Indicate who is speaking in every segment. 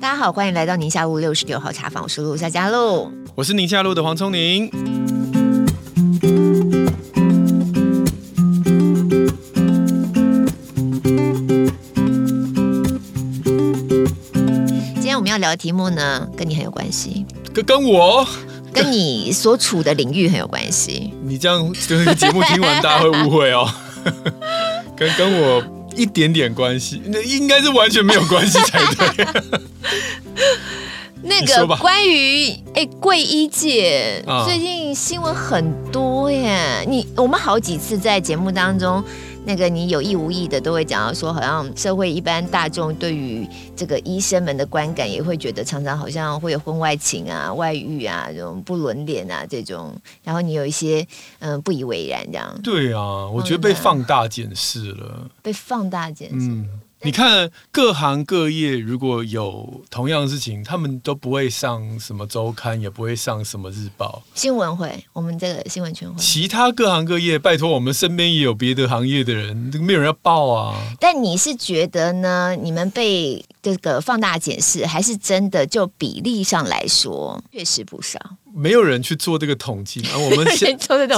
Speaker 1: 大家好，欢迎来到宁夏路六十六号茶坊，我是陆夏佳露，
Speaker 2: 我是宁夏路的黄聪宁。
Speaker 1: 今天我们要聊的题目呢，跟你很有关系，
Speaker 2: 跟跟我。
Speaker 1: 跟你所处的领域很有关系。
Speaker 2: 你这样这个节目听完，大家会误会哦。跟跟我一点点关系，那应该是完全没有关系才对。
Speaker 1: 那个关于哎，贵医界最近新闻很多耶。你我们好几次在节目当中。那个你有意无意的都会讲到说，好像社会一般大众对于这个医生们的观感，也会觉得常常好像会有婚外情啊、外遇啊这种不伦恋啊这种，然后你有一些嗯不以为然这样。
Speaker 2: 对啊，我觉得被放大检视了，
Speaker 1: 被放大检视。嗯
Speaker 2: 你看各行各业，如果有同样的事情，他们都不会上什么周刊，也不会上什么日报。
Speaker 1: 新闻会，我们这个新闻圈会。
Speaker 2: 其他各行各业，拜托，我们身边也有别的行业的人，没有人要报啊。
Speaker 1: 但你是觉得呢？你们被这个放大检视，还是真的就比例上来说，确实不少。
Speaker 2: 没有人去做这个统计，而我们 是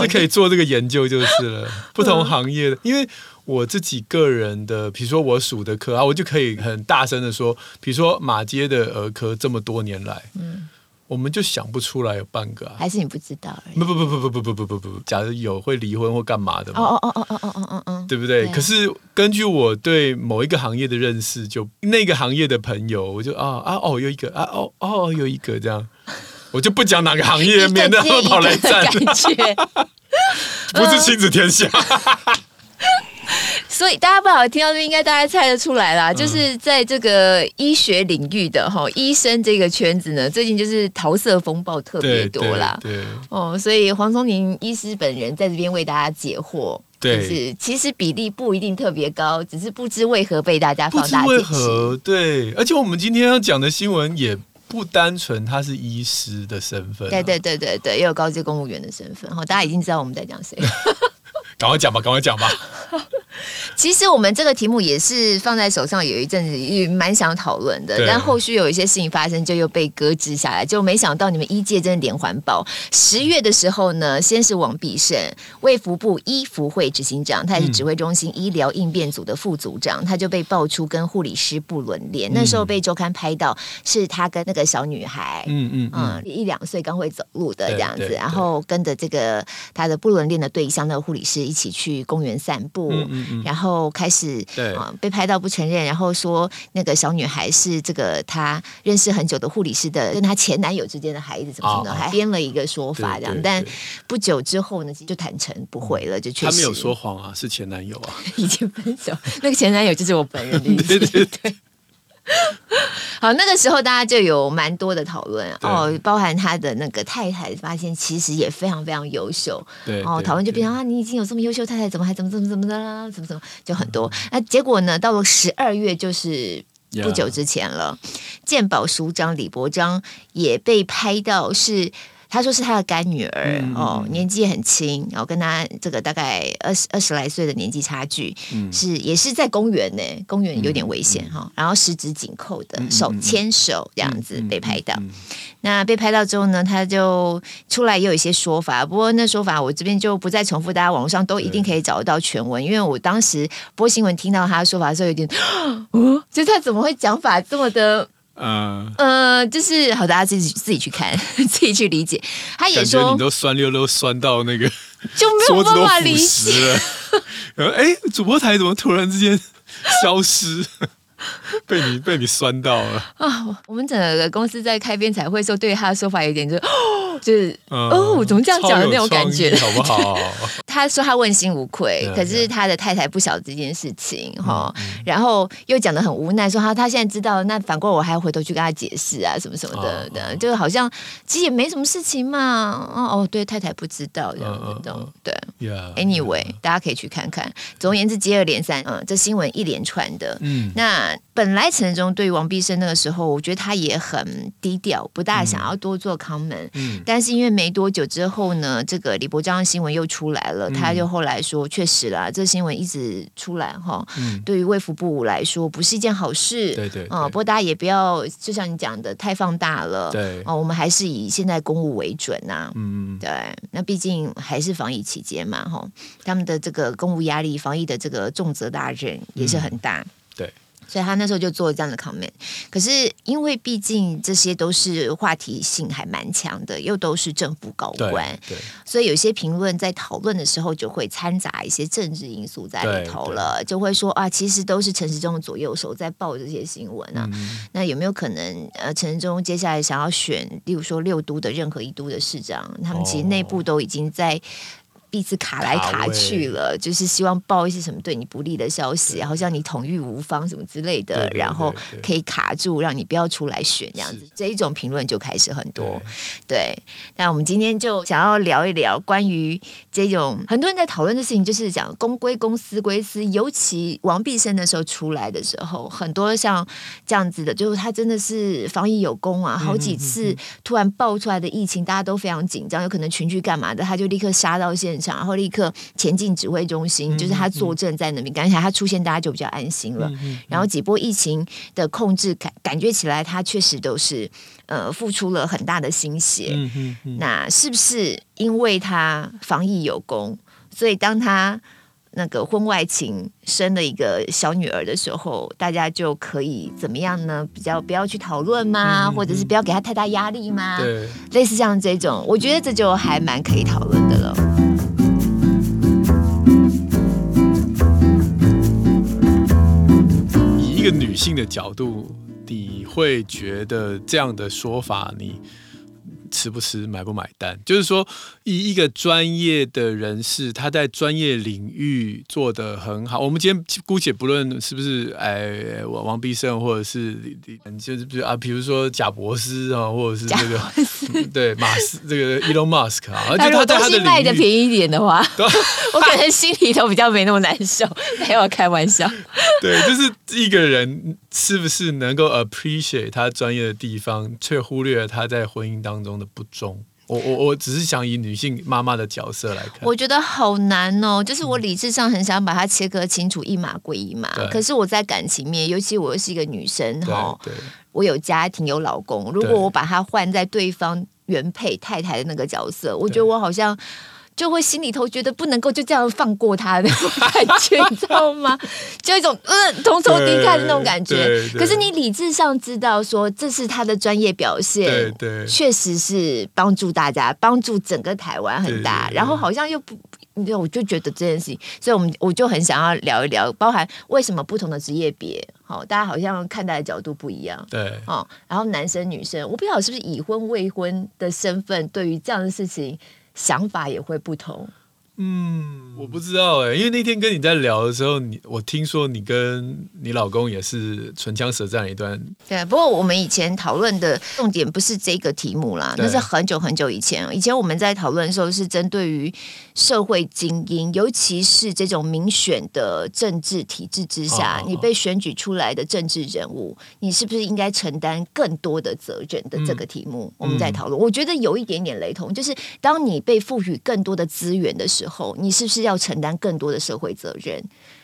Speaker 2: 可以做这个研究就是了。不同行业的，因为。我自己个人的，比如说我数的科啊，我就可以很大声的说，比如说马街的儿科这么多年来，嗯，我们就想不出来有半个，啊，
Speaker 1: 还是你不知道？
Speaker 2: 不不不不不不不不不不，假如有会离婚或干嘛的嘛？
Speaker 1: 哦哦哦哦哦哦哦哦，
Speaker 2: 对不对？可是根据我对某一个行业的认识，就那个行业的朋友，我就啊啊哦有一个啊哦哦有一个这样，我就不讲哪个行业，免得他们跑来战，不是亲子天下。
Speaker 1: 所以大家不好听到这，应该大家猜得出来啦。就是在这个医学领域的哈，医生这个圈子呢，最近就是桃色风暴特别多啦。
Speaker 2: 对，
Speaker 1: 哦，所以黄聪宁医师本人在这边为大家解惑。
Speaker 2: 对，
Speaker 1: 就是其实比例不一定特别高，只是不知为何被大家放大。
Speaker 2: 不知为何？对，而且我们今天要讲的新闻也不单纯，他是医师的身份。
Speaker 1: 对对对对对，也有高级公务员的身份。哈，大家已经知道我们在讲谁。
Speaker 2: 赶快讲吧，赶快讲吧。
Speaker 1: 其实我们这个题目也是放在手上有一阵子，也蛮想讨论的，但后续有一些事情发生，就又被搁置下来。就没想到你们一届真的连环爆。十月的时候呢，先是王必胜，卫福部医福会执行长，他也是指挥中心医疗应变组的副组长，他就被爆出跟护理师不伦恋。那时候被周刊拍到，是他跟那个小女孩，嗯嗯嗯，一两岁刚会走路的这样子，然后跟着这个他的不伦恋的对象，那个护理师一起去公园散步，然后。然后开始啊，被拍到不承认，然后说那个小女孩是这个她认识很久的护理师的跟她前男友之间的孩子，怎么说呢？还编了一个说法这样。但不久之后呢，就坦诚不回了，就确实他
Speaker 2: 没有说谎啊，是前男友啊，
Speaker 1: 已经分手。那个前男友就是我本人的意思。对 对对。好，那个时候大家就有蛮多的讨论哦，包含他的那个太太，发现其实也非常非常优秀。对，哦，讨论就变成啊，你已经有这么优秀太太，怎么还怎么怎么怎么的啦？怎么怎么就很多。那结果呢？到了十二月，就是不久之前了，鉴宝署长李伯章也被拍到是。他说是他的干女儿、嗯、哦，年纪很轻，然后跟他这个大概二十二十来岁的年纪差距，嗯、是也是在公园呢，公园有点危险哈。然后十指紧扣的手牵手这样子被拍到，那被拍到之后呢，他就出来也有一些说法，不过那说法我这边就不再重复，大家网络上都一定可以找得到全文，因为我当时播新闻听到他的说法的时候，有点 哦，就他怎么会讲法这么的。嗯呃，就是好，大家自己自己去看，自己去理解。他也说，
Speaker 2: 你都酸溜溜酸到那个
Speaker 1: 就没有办法理解。
Speaker 2: 哎，主播台怎么突然之间消失？被你被你酸到了啊！
Speaker 1: 我们整个公司在开编彩会的时候，对他的说法有点就哦，就是、嗯、哦，怎么这样讲的那种感觉，
Speaker 2: 好不好？
Speaker 1: 他说他问心无愧，可是他的太太不晓得这件事情哈，然后又讲的很无奈，说他他现在知道，那反过来我还要回头去跟他解释啊，什么什么的的，哦、就好像其实也没什么事情嘛。哦，对，太太不知道这样这种对。Anyway，yeah. 大家可以去看看。总而言之，接二连三，嗯，这新闻一连串的，嗯，那。本来陈忠对于王必胜那个时候，我觉得他也很低调，不大想要多做 comment。嗯，但是因为没多久之后呢，这个李伯章的新闻又出来了，嗯、他就后来说，确实啦，这新闻一直出来哈，嗯、对于卫福部来说不是一件好事。
Speaker 2: 对对，
Speaker 1: 啊、嗯，不过大家也不要就像你讲的太放大了。
Speaker 2: 对，
Speaker 1: 哦、嗯，我们还是以现在公务为准呐、啊。
Speaker 2: 嗯，
Speaker 1: 对，那毕竟还是防疫期间嘛，哈，他们的这个公务压力、防疫的这个重责大任也是很大。嗯、
Speaker 2: 对。
Speaker 1: 所以他那时候就做了这样的 comment，可是因为毕竟这些都是话题性还蛮强的，又都是政府高官，
Speaker 2: 对，
Speaker 1: 所以有些评论在讨论的时候就会掺杂一些政治因素在里头了，就会说啊，其实都是陈时中的左右手在报这些新闻啊，嗯、那有没有可能呃，陈时中接下来想要选，例如说六都的任何一都的市长，他们其实内部都已经在。彼此卡来卡去了，就是希望报一些什么对你不利的消息，然后像你统御无方什么之类的，对对对对，然后可以卡住，让你不要出来选这样子。这一种评论就开始很多。对，对，那我们今天就想要聊一聊关于这种很多人在讨论的事情，就是讲公归公，私归私。尤其王必胜的时候出来的时候，很多像这样子的，就是他真的是防疫有功啊，好几次突然爆出来的疫情，大家都非常紧张，有可能群聚干嘛的，他就立刻杀到现场。然后立刻前进指挥中心，就是他坐镇在那边，感觉他出现，大家就比较安心了。然后几波疫情的控制感，感觉起来他确实都是呃付出了很大的心血。那是不是因为他防疫有功，所以当他那个婚外情生了一个小女儿的时候，大家就可以怎么样呢？比较不要去讨论吗？或者是不要给他太大压力吗？
Speaker 2: 对，
Speaker 1: 类似像这种，我觉得这就还蛮可以讨论的了。
Speaker 2: 一个女性的角度，你会觉得这样的说法，你吃不吃，买不买单？就是说，以一个专业的人士，他在专业领域做得很好。我们今天姑且不论是不是哎王王必胜，或者是就是比如啊，比如说贾博士啊，或者是这个对马斯这个 Elon Musk 啊，而且他在他的
Speaker 1: 卖的便宜一点的话，我可能心里头比较没那么难受。没有开玩笑，
Speaker 2: 对，就是一个人是不是能够 appreciate 他专业的地方，却忽略了他在婚姻当中的不忠。我我我只是想以女性妈妈的角色来看，
Speaker 1: 我觉得好难哦。就是我理智上很想把它切割清楚，一码归一码。可是我在感情面，尤其我又是一个女生哈，我有家庭有老公，如果我把它换在对方原配太太的那个角色，我觉得我好像。就会心里头觉得不能够就这样放过他的感觉，你知道吗？就一种嗯同仇敌忾的那种感觉。可是你理智上知道说这是他的专业表现，对对，确实是帮助大家，帮助整个台湾很大。然后好像又不，你知道，我就觉得这件事情，所以我们我就很想要聊一聊，包含为什么不同的职业别，好，大家好像看待的角度不一样，
Speaker 2: 对，
Speaker 1: 哦，然后男生女生，我不知道是不是已婚未婚的身份，对于这样的事情。想法也会不同。
Speaker 2: 嗯，我不知道哎，因为那天跟你在聊的时候，你我听说你跟你老公也是唇枪舌战一段。
Speaker 1: 对，不过我们以前讨论的重点不是这个题目啦，那是很久很久以前。以前我们在讨论的时候是针对于社会精英，尤其是这种民选的政治体制之下，哦、你被选举出来的政治人物，你是不是应该承担更多的责任的这个题目？嗯、我们在讨论，我觉得有一点点雷同，就是当你被赋予更多的资源的时候。后，你是不是要承担更多的社会责任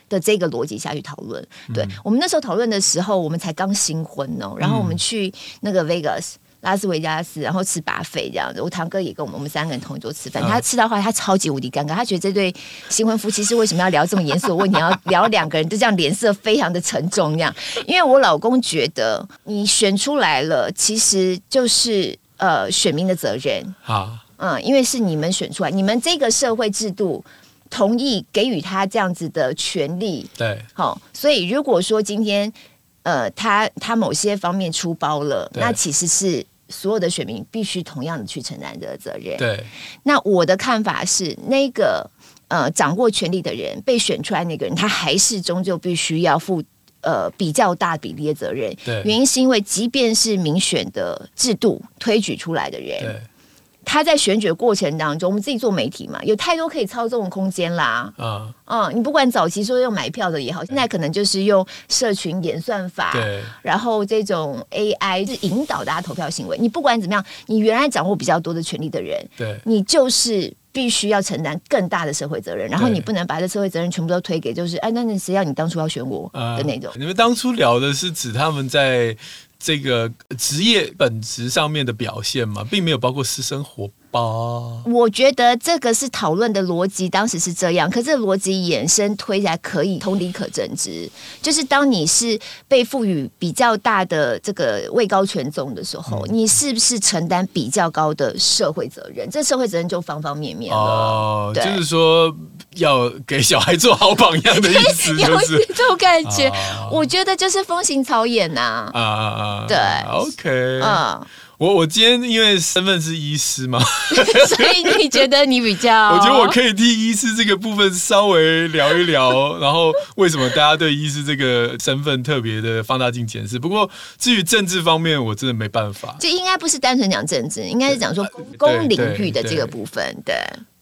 Speaker 1: 的这个逻辑下去讨论？对，我们那时候讨论的时候，我们才刚新婚哦，然后我们去那个 Vegas 拉斯维加斯，然后吃 buffet 这样子。我堂哥也跟我们，我们三个人同一桌吃饭。他吃到后来，他超级无敌尴尬，他觉得这对新婚夫妻是为什么要聊这么严肃的问题？要聊两个人就这样脸色非常的沉重那样。因为我老公觉得你选出来了，其实就是呃选民的责任。好。嗯，因为是你们选出来，你们这个社会制度同意给予他这样子的权利，
Speaker 2: 对，
Speaker 1: 好、哦，所以如果说今天呃他他某些方面出包了，那其实是所有的选民必须同样的去承担这个责任。
Speaker 2: 对，
Speaker 1: 那我的看法是，那个呃掌握权力的人被选出来那个人，他还是终究必须要负呃比较大比例的责任。
Speaker 2: 对，
Speaker 1: 原因是因为即便是民选的制度推举出来的人。对他在选举的过程当中，我们自己做媒体嘛，有太多可以操纵的空间啦。嗯，嗯，你不管早期说用买票的也好，现在可能就是用社群演算法，对，然后这种 AI 是引导大家投票行为。你不管怎么样，你原来掌握比较多的权利的人，对，你就是。必须要承担更大的社会责任，然后你不能把这社会责任全部都推给就是哎，那那谁要你当初要选我的那种？
Speaker 2: 呃、你们当初聊的是指他们在这个职业本质上面的表现嘛？并没有包括私生活。哦，
Speaker 1: 我觉得这个是讨论的逻辑，当时是这样。可是逻辑延伸推起来可以同理可证之，就是当你是被赋予比较大的这个位高权重的时候，嗯、你是不是承担比较高的社会责任？这社会责任就方方面面了。
Speaker 2: 就是说要给小孩做好榜样的意思，就是
Speaker 1: 这种感觉。哦、我觉得就是风行草野呐。啊啊啊！对
Speaker 2: ，OK，嗯。我我今天因为身份是医师嘛，
Speaker 1: 所以你觉得你比较？
Speaker 2: 我觉得我可以替医师这个部分稍微聊一聊，然后为什么大家对医师这个身份特别的放大镜检视？不过至于政治方面，我真的没办法。
Speaker 1: 这应该不是单纯讲政治，应该是讲说公领域的这个部分，对。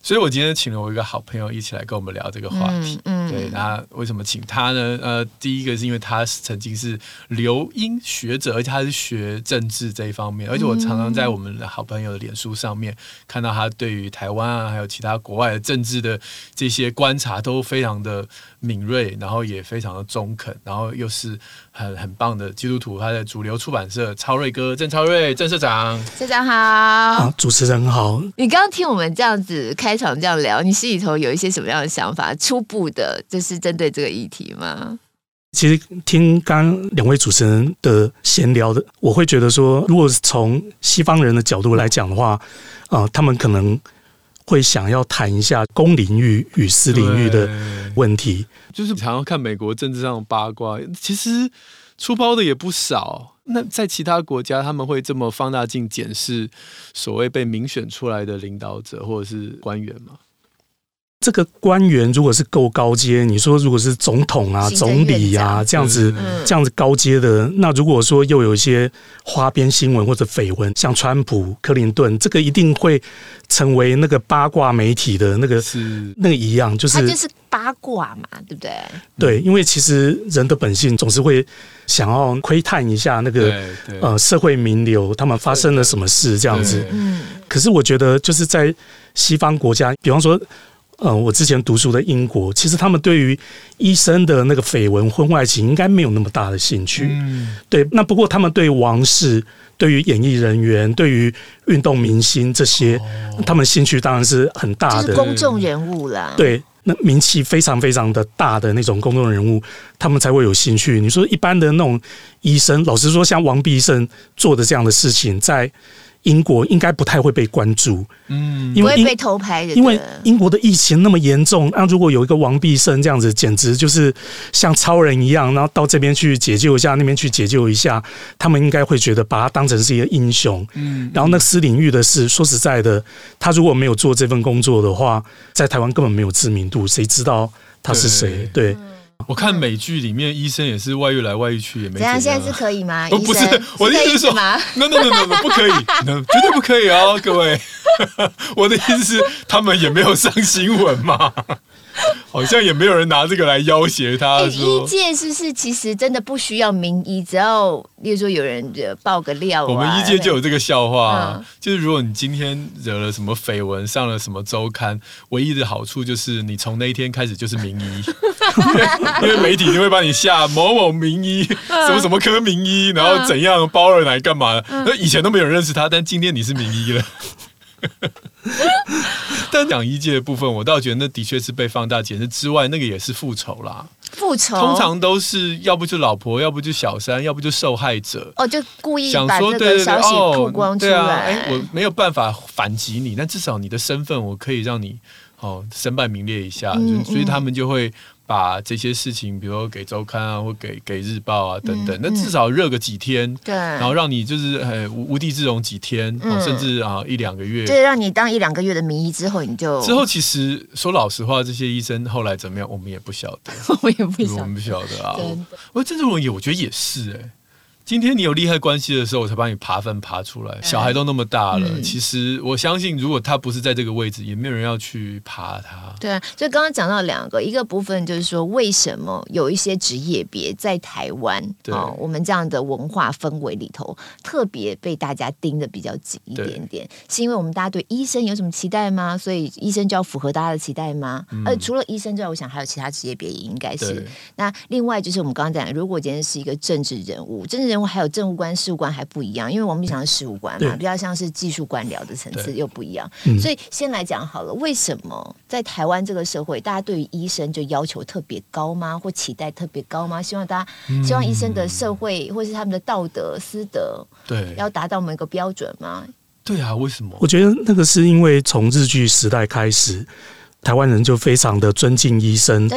Speaker 2: 所以，我今天请了我一个好朋友一起来跟我们聊这个话题。嗯，嗯对，那为什么请他呢？呃，第一个是因为他曾经是留英学者，而且他是学政治这一方面，而且我常常在我们的好朋友的脸书上面看到他对于台湾啊，还有其他国外的政治的这些观察都非常的敏锐，然后也非常的中肯，然后又是很很棒的基督徒。他的主流出版社超瑞哥郑超瑞郑社长，
Speaker 1: 社长好，
Speaker 3: 主持人好。
Speaker 1: 你刚刚听我们这样子开。场这样聊，你心里头有一些什么样的想法？初步的，就是针对这个议题吗？
Speaker 3: 其实听刚两位主持人的闲聊的，我会觉得说，如果是从西方人的角度来讲的话，啊、呃，他们可能会想要谈一下公领域与私领域的问题。
Speaker 2: 就是想要看美国政治上的八卦，其实出包的也不少。那在其他国家，他们会这么放大镜检视所谓被民选出来的领导者或者是官员吗？
Speaker 3: 这个官员如果是够高阶，你说如果是总统啊、总理啊这样子、这样子高阶的，那如果说又有一些花边新闻或者绯闻，像川普、克林顿，这个一定会成为那个八卦媒体的那个是那个一样，就是
Speaker 1: 他就是八卦嘛，对不对？
Speaker 3: 对，因为其实人的本性总是会想要窥探一下那个呃社会名流他们发生了什么事这样子。嗯，可是我觉得就是在西方国家，比方说。嗯、呃，我之前读书的英国，其实他们对于医生的那个绯闻、婚外情，应该没有那么大的兴趣。嗯，对。那不过他们对王室、对于演艺人员、对于运动明星这些，哦、他们兴趣当然是很大的。
Speaker 1: 公众人物啦。
Speaker 3: 对，那名气非常非常的大的那种公众人物，他们才会有兴趣。你说一般的那种医生，老实说，像王必胜做的这样的事情，在。英国应该不太会被关注，
Speaker 1: 嗯，因为被偷拍的，
Speaker 3: 因为英国的疫情那么严重，那如果有一个王必胜这样子，简直就是像超人一样，然后到这边去解救一下，那边去解救一下，他们应该会觉得把他当成是一个英雄，嗯，然后那私领域的事，说实在的，他如果没有做这份工作的话，在台湾根本没有知名度，谁知道他是谁？对。对
Speaker 2: 我看美剧里面医生也是外遇来外遇去也没怎样，
Speaker 1: 现在是可以吗？
Speaker 2: 哦，不是，我的意思是说，no no no no 不可以绝对不可以哦，各位。我的意思是，他们也没有上新闻嘛。好像也没有人拿这个来要挟他。说
Speaker 1: 医界是不是其实真的不需要名医，只要例如说有人爆个料，啊，
Speaker 2: 我们医界就有这个笑话，啊，嗯、就是如果你今天惹了什么绯闻，上了什么周刊，唯一的好处就是你从那一天开始就是名医，因为媒体就会帮你下某某名医，什么什么科名医，然后怎样包二奶干嘛？那以前都没有人认识他，但今天你是名医了。但讲医界的部分，我倒觉得那的确是被放大解释之外，那个也是复仇啦。
Speaker 1: 复仇
Speaker 2: 通常都是要不就老婆，要不就小三，要不就受害者。
Speaker 1: 哦，就故意想说对消息曝光出来。哦、对啊，哎，我没
Speaker 2: 有办法反击你，但至少你的身份，我可以让你哦身败名裂一下，嗯嗯，所以他们就会。把这些事情，比如说给周刊啊，或给给日报啊等等，那、嗯、至少热个几天，对，然后让你就是呃无无地自容几天，嗯、甚至啊一两个月，
Speaker 1: 对，让你当一两个月的名医之后，你就
Speaker 2: 之后其实说老实话，这些医生后来怎么样，我们也不晓得，
Speaker 1: 我也不晓得，
Speaker 2: 我们不晓得啊。我郑志文也我觉得也是哎、欸，今天你有利害关系的时候，我才把你爬分爬出来。小孩都那么大了，嗯、其实我相信，如果他不是在这个位置，也没有人要去爬他。
Speaker 1: 对啊，所以刚刚讲到两个，一个部分就是说，为什么有一些职业别在台湾哦，我们这样的文化氛围里头，特别被大家盯得比较紧一点点，是因为我们大家对医生有什么期待吗？所以医生就要符合大家的期待吗？嗯、而除了医生之外，我想还有其他职业别也应该是。那另外就是我们刚刚讲的，如果今天是一个政治人物，政治人物。还有政务官、事务官还不一样，因为我们讲的是事务官嘛，比较像是技术官僚的层次又不一样。所以先来讲好了，为什么在台湾这个社会，大家对于医生就要求特别高吗？或期待特别高吗？希望大家希望医生的社会或是他们的道德、私德，对，要达到某一个标准吗？
Speaker 2: 对啊，为什么？
Speaker 3: 我觉得那个是因为从日据时代开始，台湾人就非常的尊敬医生，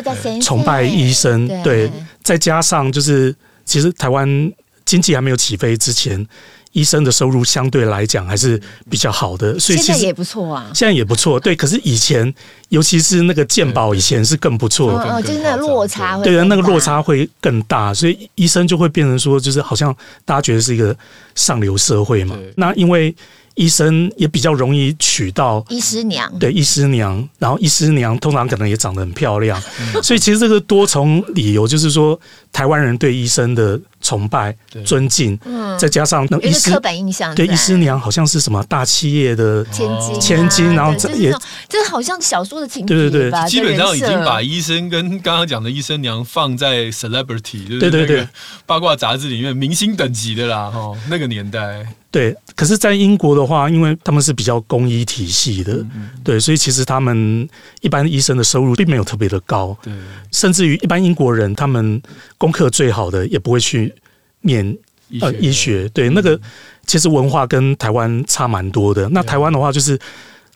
Speaker 3: 崇拜医生。对，再加上就是其实台湾。经济还没有起飞之前，医生的收入相对来讲还是比较好的，所以
Speaker 1: 现在也不错啊。
Speaker 3: 现在也不错，对。可是以前，尤其是那个健保以前是更不错，
Speaker 1: 哦，就是那个落差会，
Speaker 3: 对的，那个落差会更大，所以医生就会变成说，就是好像大家觉得是一个上流社会嘛。那因为。医生也比较容易娶到
Speaker 1: 医师娘，
Speaker 3: 对医师娘，然后医师娘通常可能也长得很漂亮，嗯、所以其实这个多重理由就是说，台湾人对医生的崇拜、尊敬，嗯、再加上那医师
Speaker 1: 刻板印象，
Speaker 3: 对医师娘好像是什么大企业的
Speaker 1: 千金、啊，
Speaker 3: 千金，然后这也
Speaker 1: 这好像小说的情节，
Speaker 3: 对对对，
Speaker 2: 基本上已经把医生跟刚刚讲的医生娘放在 celebrity，对对对，八卦杂志里面明星等级的啦，哈，那个年代。
Speaker 3: 对，可是，在英国的话，因为他们是比较公医体系的，嗯嗯对，所以其实他们一般医生的收入并没有特别的高，对，甚至于一般英国人，他们功课最好的也不会去念呃医学，对，那个其实文化跟台湾差蛮多的。那台湾的话就是。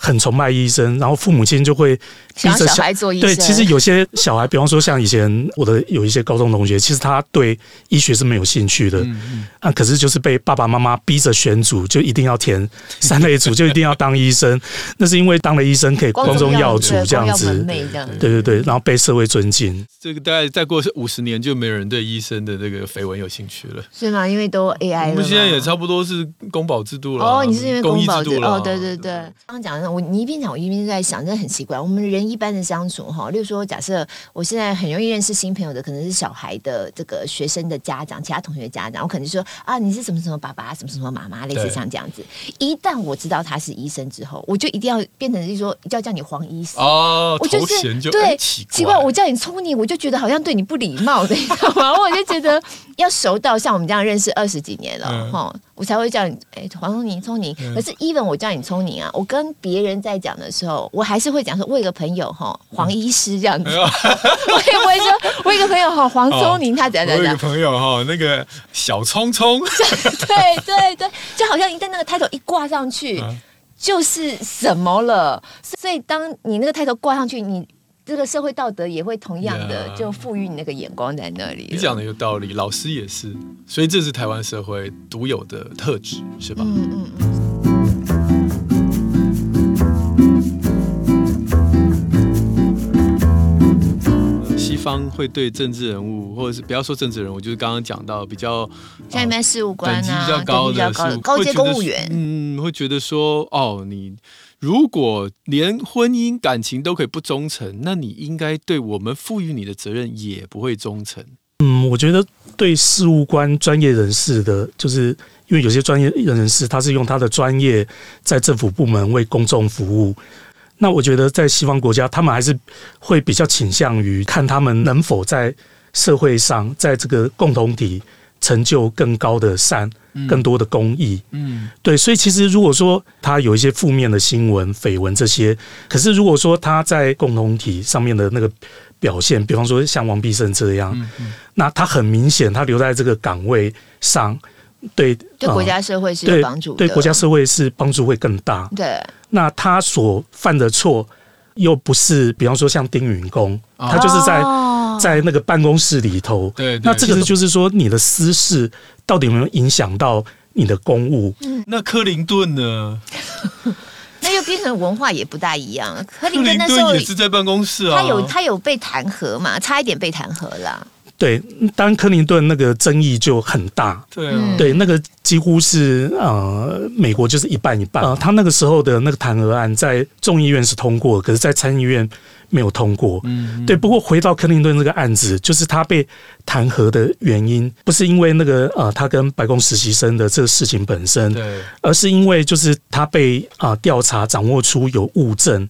Speaker 3: 很崇拜医生，然后父母亲就会逼着
Speaker 1: 小孩做医生。
Speaker 3: 对，其实有些小孩，比方说像以前我的有一些高中同学，其实他对医学是没有兴趣的，嗯嗯啊，可是就是被爸爸妈妈逼着选组，就一定要填三类组，就一定要当医生。那是因为当了医生可以光宗耀祖这样子，对对对，然后被社会尊敬。
Speaker 2: 这个大概再过五十年，就没有人对医生的这个绯闻有兴趣了，
Speaker 1: 是吗？因为都 AI 了。我
Speaker 2: 们现在也差不多是公保制度了。
Speaker 1: 哦，你是因为公保制度哦？对对对，刚刚讲的。我你一边讲，我一边在想，真的很奇怪。我们人一般的相处哈，例如说，假设我现在很容易认识新朋友的，可能是小孩的这个学生的家长，其他同学家长，我可能说啊，你是什么什么爸爸，什么什么妈妈，类似像这样子。一旦我知道他是医生之后，我就一定要变成就是说，就要叫你黄医师
Speaker 2: 哦，
Speaker 1: 我就是对奇怪，我叫你聪宁，我就觉得好像对你不礼貌的，你知道吗？我就觉得要熟到像我们这样认识二十几年了哈。嗯我才会叫你哎，黄聪宁，聪宁。可是 even 我叫你聪宁啊，我跟别人在讲的时候，我还是会讲说，我有个朋友哈，黄医师这样子。我也不会说，我有个朋友哈，黄宗宁，他怎样怎样。
Speaker 2: 我有个朋友哈，那个小聪聪。
Speaker 1: 对对对，就好像一旦那个 title 一挂上去，就是什么了。所以当你那个 title 挂上去，你。这个社会道德也会同样的就赋予你那个眼光在那里。
Speaker 2: 你讲的有道理，老师也是，所以这是台湾社会独有的特质，是吧？嗯嗯嗯。方会对政治人物，或者是不要说政治人物，就是刚刚讲到比较
Speaker 1: 像一般事务官啊，
Speaker 2: 比较高的
Speaker 1: 高阶公务员，
Speaker 2: 嗯，会觉得说，哦，你。如果连婚姻感情都可以不忠诚，那你应该对我们赋予你的责任也不会忠诚。
Speaker 3: 嗯，我觉得对事务官专业人士的，就是因为有些专业人士他是用他的专业在政府部门为公众服务。那我觉得在西方国家，他们还是会比较倾向于看他们能否在社会上，在这个共同体成就更高的善。更多的公益，嗯，对，所以其实如果说他有一些负面的新闻、绯闻这些，可是如果说他在共同体上面的那个表现，比方说像王必胜这样，嗯嗯、那他很明显，他留在这个岗位上，对
Speaker 1: 对国家社会是有帮助的，
Speaker 3: 对，对国家社会是帮助会更大。
Speaker 1: 对，
Speaker 3: 那他所犯的错又不是，比方说像丁允恭，他就是在。哦在那个办公室里头，对，那这个就是说，你的私事到底有没有影响到你的公务？
Speaker 2: 嗯，那克林顿呢？
Speaker 1: 那又变成文化也不大一样。克林顿
Speaker 2: 那时候也是在办公室啊，
Speaker 1: 他有他有被弹劾嘛，差一点被弹劾了。
Speaker 3: 对，当克林顿那个争议就很大，
Speaker 2: 对啊，
Speaker 3: 对，那个几乎是呃，美国就是一半一半。呃，他那个时候的那个弹劾案在众议院是通过，可是在参议院没有通过。嗯，对。不过回到克林顿这个案子，就是他被弹劾的原因，不是因为那个呃，他跟白宫实习生的这个事情本身，对，而是因为就是他被啊呃、调查掌握出有物证，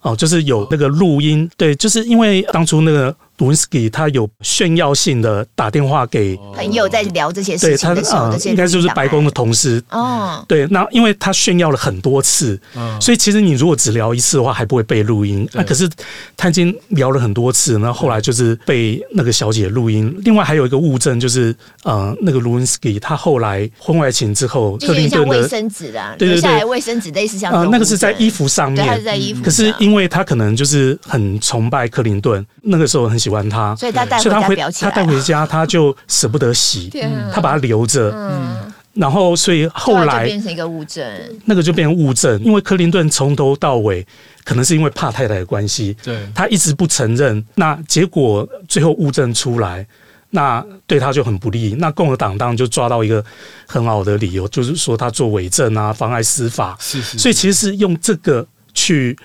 Speaker 3: 哦、呃，就是有那个录音，对，就是因为当初那个。卢文斯基他有炫耀性的打电话给
Speaker 1: 朋友，在聊这些事情的时候，
Speaker 3: 对他、呃、应该就是白宫的同事哦。对，那因为他炫耀了很多次，哦、所以其实你如果只聊一次的话，还不会被录音。那、啊、可是他已经聊了很多次，那后来就是被那个小姐录音。另外还有一个物证就是，呃，那个卢文斯基他后来婚外情之后，
Speaker 1: 特别像卫生纸的，对对对，卫生纸类似像
Speaker 3: 呃，那个是在衣服上面，
Speaker 1: 对，他是在衣服。
Speaker 3: 可是因为他可能就是很崇拜克林顿，那个时候很。喜欢他，
Speaker 1: 所以他带回家裱起来。
Speaker 3: 他带回家，他就舍不得洗，啊、他把它留着。嗯，然后所以后来
Speaker 1: 变成一个物证，
Speaker 3: 那个就变成物证。因为克林顿从头到尾，可能是因为怕太太的关系，对，他一直不承认。那结果最后物证出来，那对他就很不利。那共和党当然就抓到一个很好的理由，就是说他做伪证啊，妨碍司法。是，是，是，所以其实是用这个去。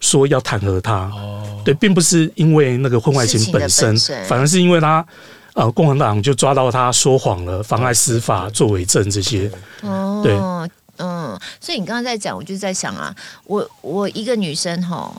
Speaker 3: 说要弹劾他，对，并不是因为那个婚外情本身，反而是因为他，呃，共产党就抓到他说谎了，妨碍司法、作伪证这些。哦，对，
Speaker 1: 嗯，所以你刚刚在讲，我就在想啊，我我一个女生哈。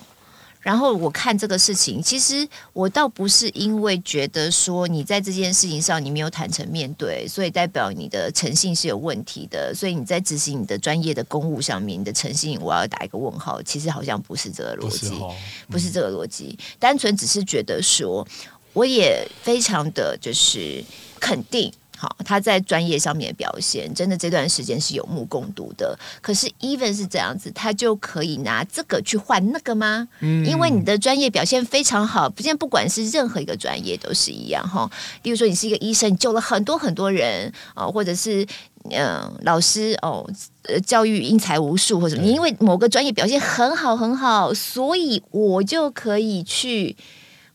Speaker 1: 然后我看这个事情，其实我倒不是因为觉得说你在这件事情上你没有坦诚面对，所以代表你的诚信是有问题的，所以你在执行你的专业的公务上面，你的诚信我要打一个问号。其实好像不是这个逻辑，不是，哦嗯、不是这个逻辑，单纯只是觉得说，我也非常的就是肯定。好，他在专业上面的表现，真的这段时间是有目共睹的。可是，even 是这样子，他就可以拿这个去换那个吗？嗯，因为你的专业表现非常好，不见不管是任何一个专业都是一样哈。例如说，你是一个医生，你救了很多很多人啊，或者是嗯、呃、老师哦，呃教育英才无数，或者你因为某个专业表现很好很好，所以我就可以去。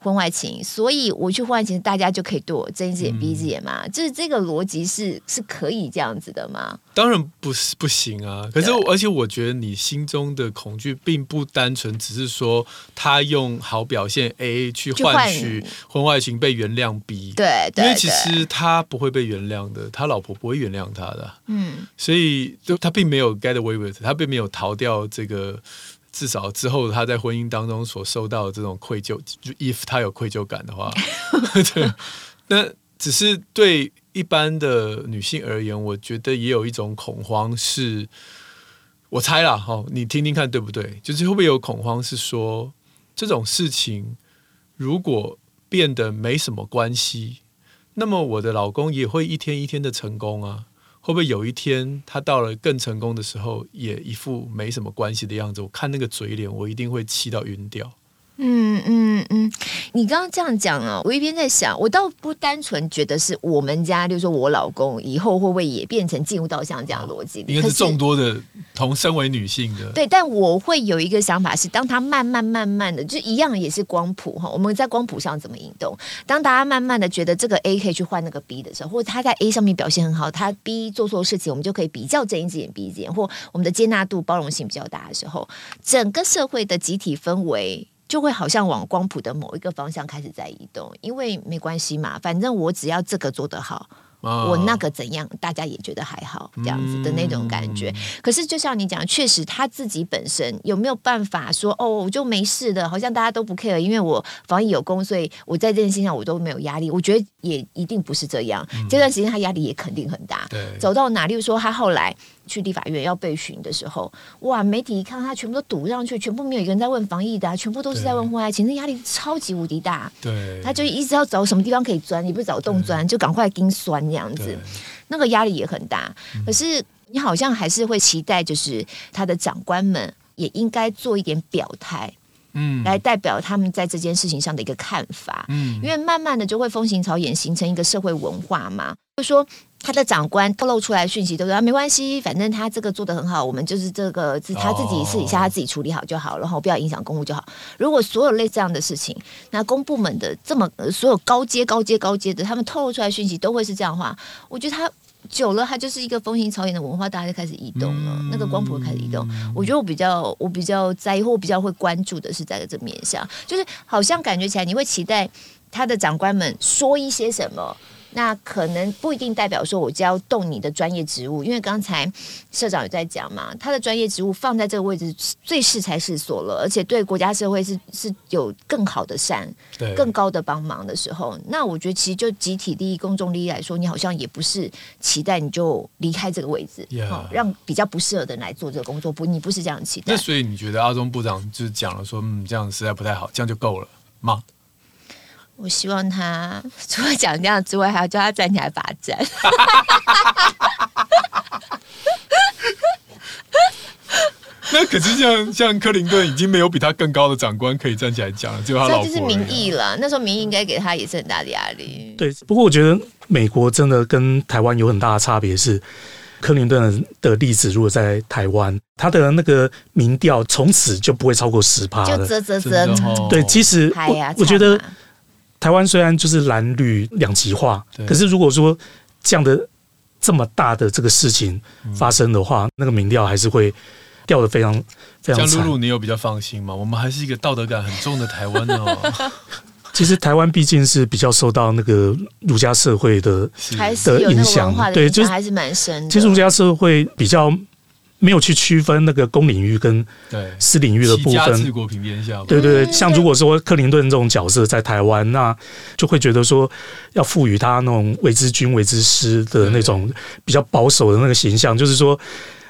Speaker 1: 婚外情，所以我去婚外情，大家就可以对我睁一只眼闭一只眼嘛？就是这个逻辑是是可以这样子的吗？
Speaker 2: 当然不是不行啊！可是而且我觉得你心中的恐惧并不单纯，只是说他用好表现 A 去换取婚外情被原谅 B，
Speaker 1: 对，对，
Speaker 2: 因为其实他不会被原谅的，他老婆不会原谅他的，嗯，所以就他并没有 get away with，他并没有逃掉这个。至少之后他在婚姻当中所受到的这种愧疚，就 if 他有愧疚感的话，对，那只是对一般的女性而言，我觉得也有一种恐慌是，是我猜啦，哈，你听听看对不对？就是会不会有恐慌是说这种事情如果变得没什么关系，那么我的老公也会一天一天的成功啊。会不会有一天他到了更成功的时候，也一副没什么关系的样子？我看那个嘴脸，我一定会气到晕掉。
Speaker 1: 嗯嗯嗯，你刚刚这样讲啊，我一边在想，我倒不单纯觉得是我们家，就是说我老公以后会不会也变成进入到像这样的逻辑？
Speaker 2: 应该是众多的同身为女性的。
Speaker 1: 对，但我会有一个想法是，当他慢慢慢慢的，就一样也是光谱哈，我们在光谱上怎么移动？当大家慢慢的觉得这个 A 可以去换那个 B 的时候，或者他在 A 上面表现很好，他 B 做错事情，我们就可以比较睁一只眼闭一只眼，或我们的接纳度、包容性比较大的时候，整个社会的集体氛围。就会好像往光谱的某一个方向开始在移动，因为没关系嘛，反正我只要这个做得好。我那个怎样，大家也觉得还好，这样子的那种感觉。可是就像你讲，确实他自己本身有没有办法说，哦，我就没事的，好像大家都不 care，因为我防疫有功，所以我在这件事情上我都没有压力。我觉得也一定不是这样。这段时间他压力也肯定很大。对，走到哪，例如说他后来去立法院要被询的时候，哇，媒体一看他全部都堵上去，全部没有一个人在问防疫的啊，全部都是在问婚外情，那压力超级无敌大。对，他就一直要找什么地方可以钻，你不是找洞钻，就赶快盯酸。这样子，那个压力也很大。可是你好像还是会期待，就是他的长官们也应该做一点表态。嗯，来代表他们在这件事情上的一个看法，嗯，因为慢慢的就会风行草偃，形成一个社会文化嘛，就说他的长官透露出来讯息都说啊没关系，反正他这个做的很好，我们就是这个是他自己私底下他自己处理好就好，然后不要影响公务就好。如果所有类似这样的事情，那公部门的这么所有高阶高阶高阶的，他们透露出来讯息都会是这样的话，我觉得他。久了，它就是一个风行草偃的文化，大家就开始移动了。嗯、那个光谱开始移动，我觉得我比较我比较在意或比较会关注的是在这面向，就是好像感觉起来你会期待他的长官们说一些什么。那可能不一定代表说我就要动你的专业职务，因为刚才社长有在讲嘛，他的专业职务放在这个位置最适才适所了，而且对国家社会是是有更好的善、更高的帮忙的时候，那我觉得其实就集体利益、公众利益来说，你好像也不是期待你就离开这个位置.哦，让比较不适合的人来做这个工作，不，你不是这样期待。
Speaker 2: 那所以你觉得阿中部长就是讲了说，嗯，这样实在不太好，这样就够了吗？
Speaker 1: 我希望他除了讲这样之外，还要叫他站起来罚站。
Speaker 2: 那可是像像克林顿已经没有比他更高的长官可以站起来讲了，就他老婆。这
Speaker 1: 就是民意了。那时候民意应该给他也是很大的压力。
Speaker 3: 对，不过我觉得美国真的跟台湾有很大的差别是，克林顿的例子如果在台湾，他的那个民调从此就不会超过十趴了。
Speaker 1: 就啧啧啧。
Speaker 2: 哦、
Speaker 3: 对，其实我、啊、我觉得。台湾虽然就是蓝绿两极化，可是如果说这样的这么大的这个事情发生的话，嗯、那个民调还是会掉的非常非常惨。
Speaker 2: 像露露，你有比较放心吗？我们还是一个道德感很重的台湾哦。
Speaker 3: 其实台湾毕竟是比较受到那个儒家社会的
Speaker 1: 的影响，
Speaker 3: 对，就是
Speaker 1: 还是蛮深的。
Speaker 3: 其实儒家社会比较。没有去区分那个公领域跟私领域的部分。对对对，像如果说克林顿这种角色在台湾，那就会觉得说要赋予他那种为之君、为之师的那种比较保守的那个形象，就是说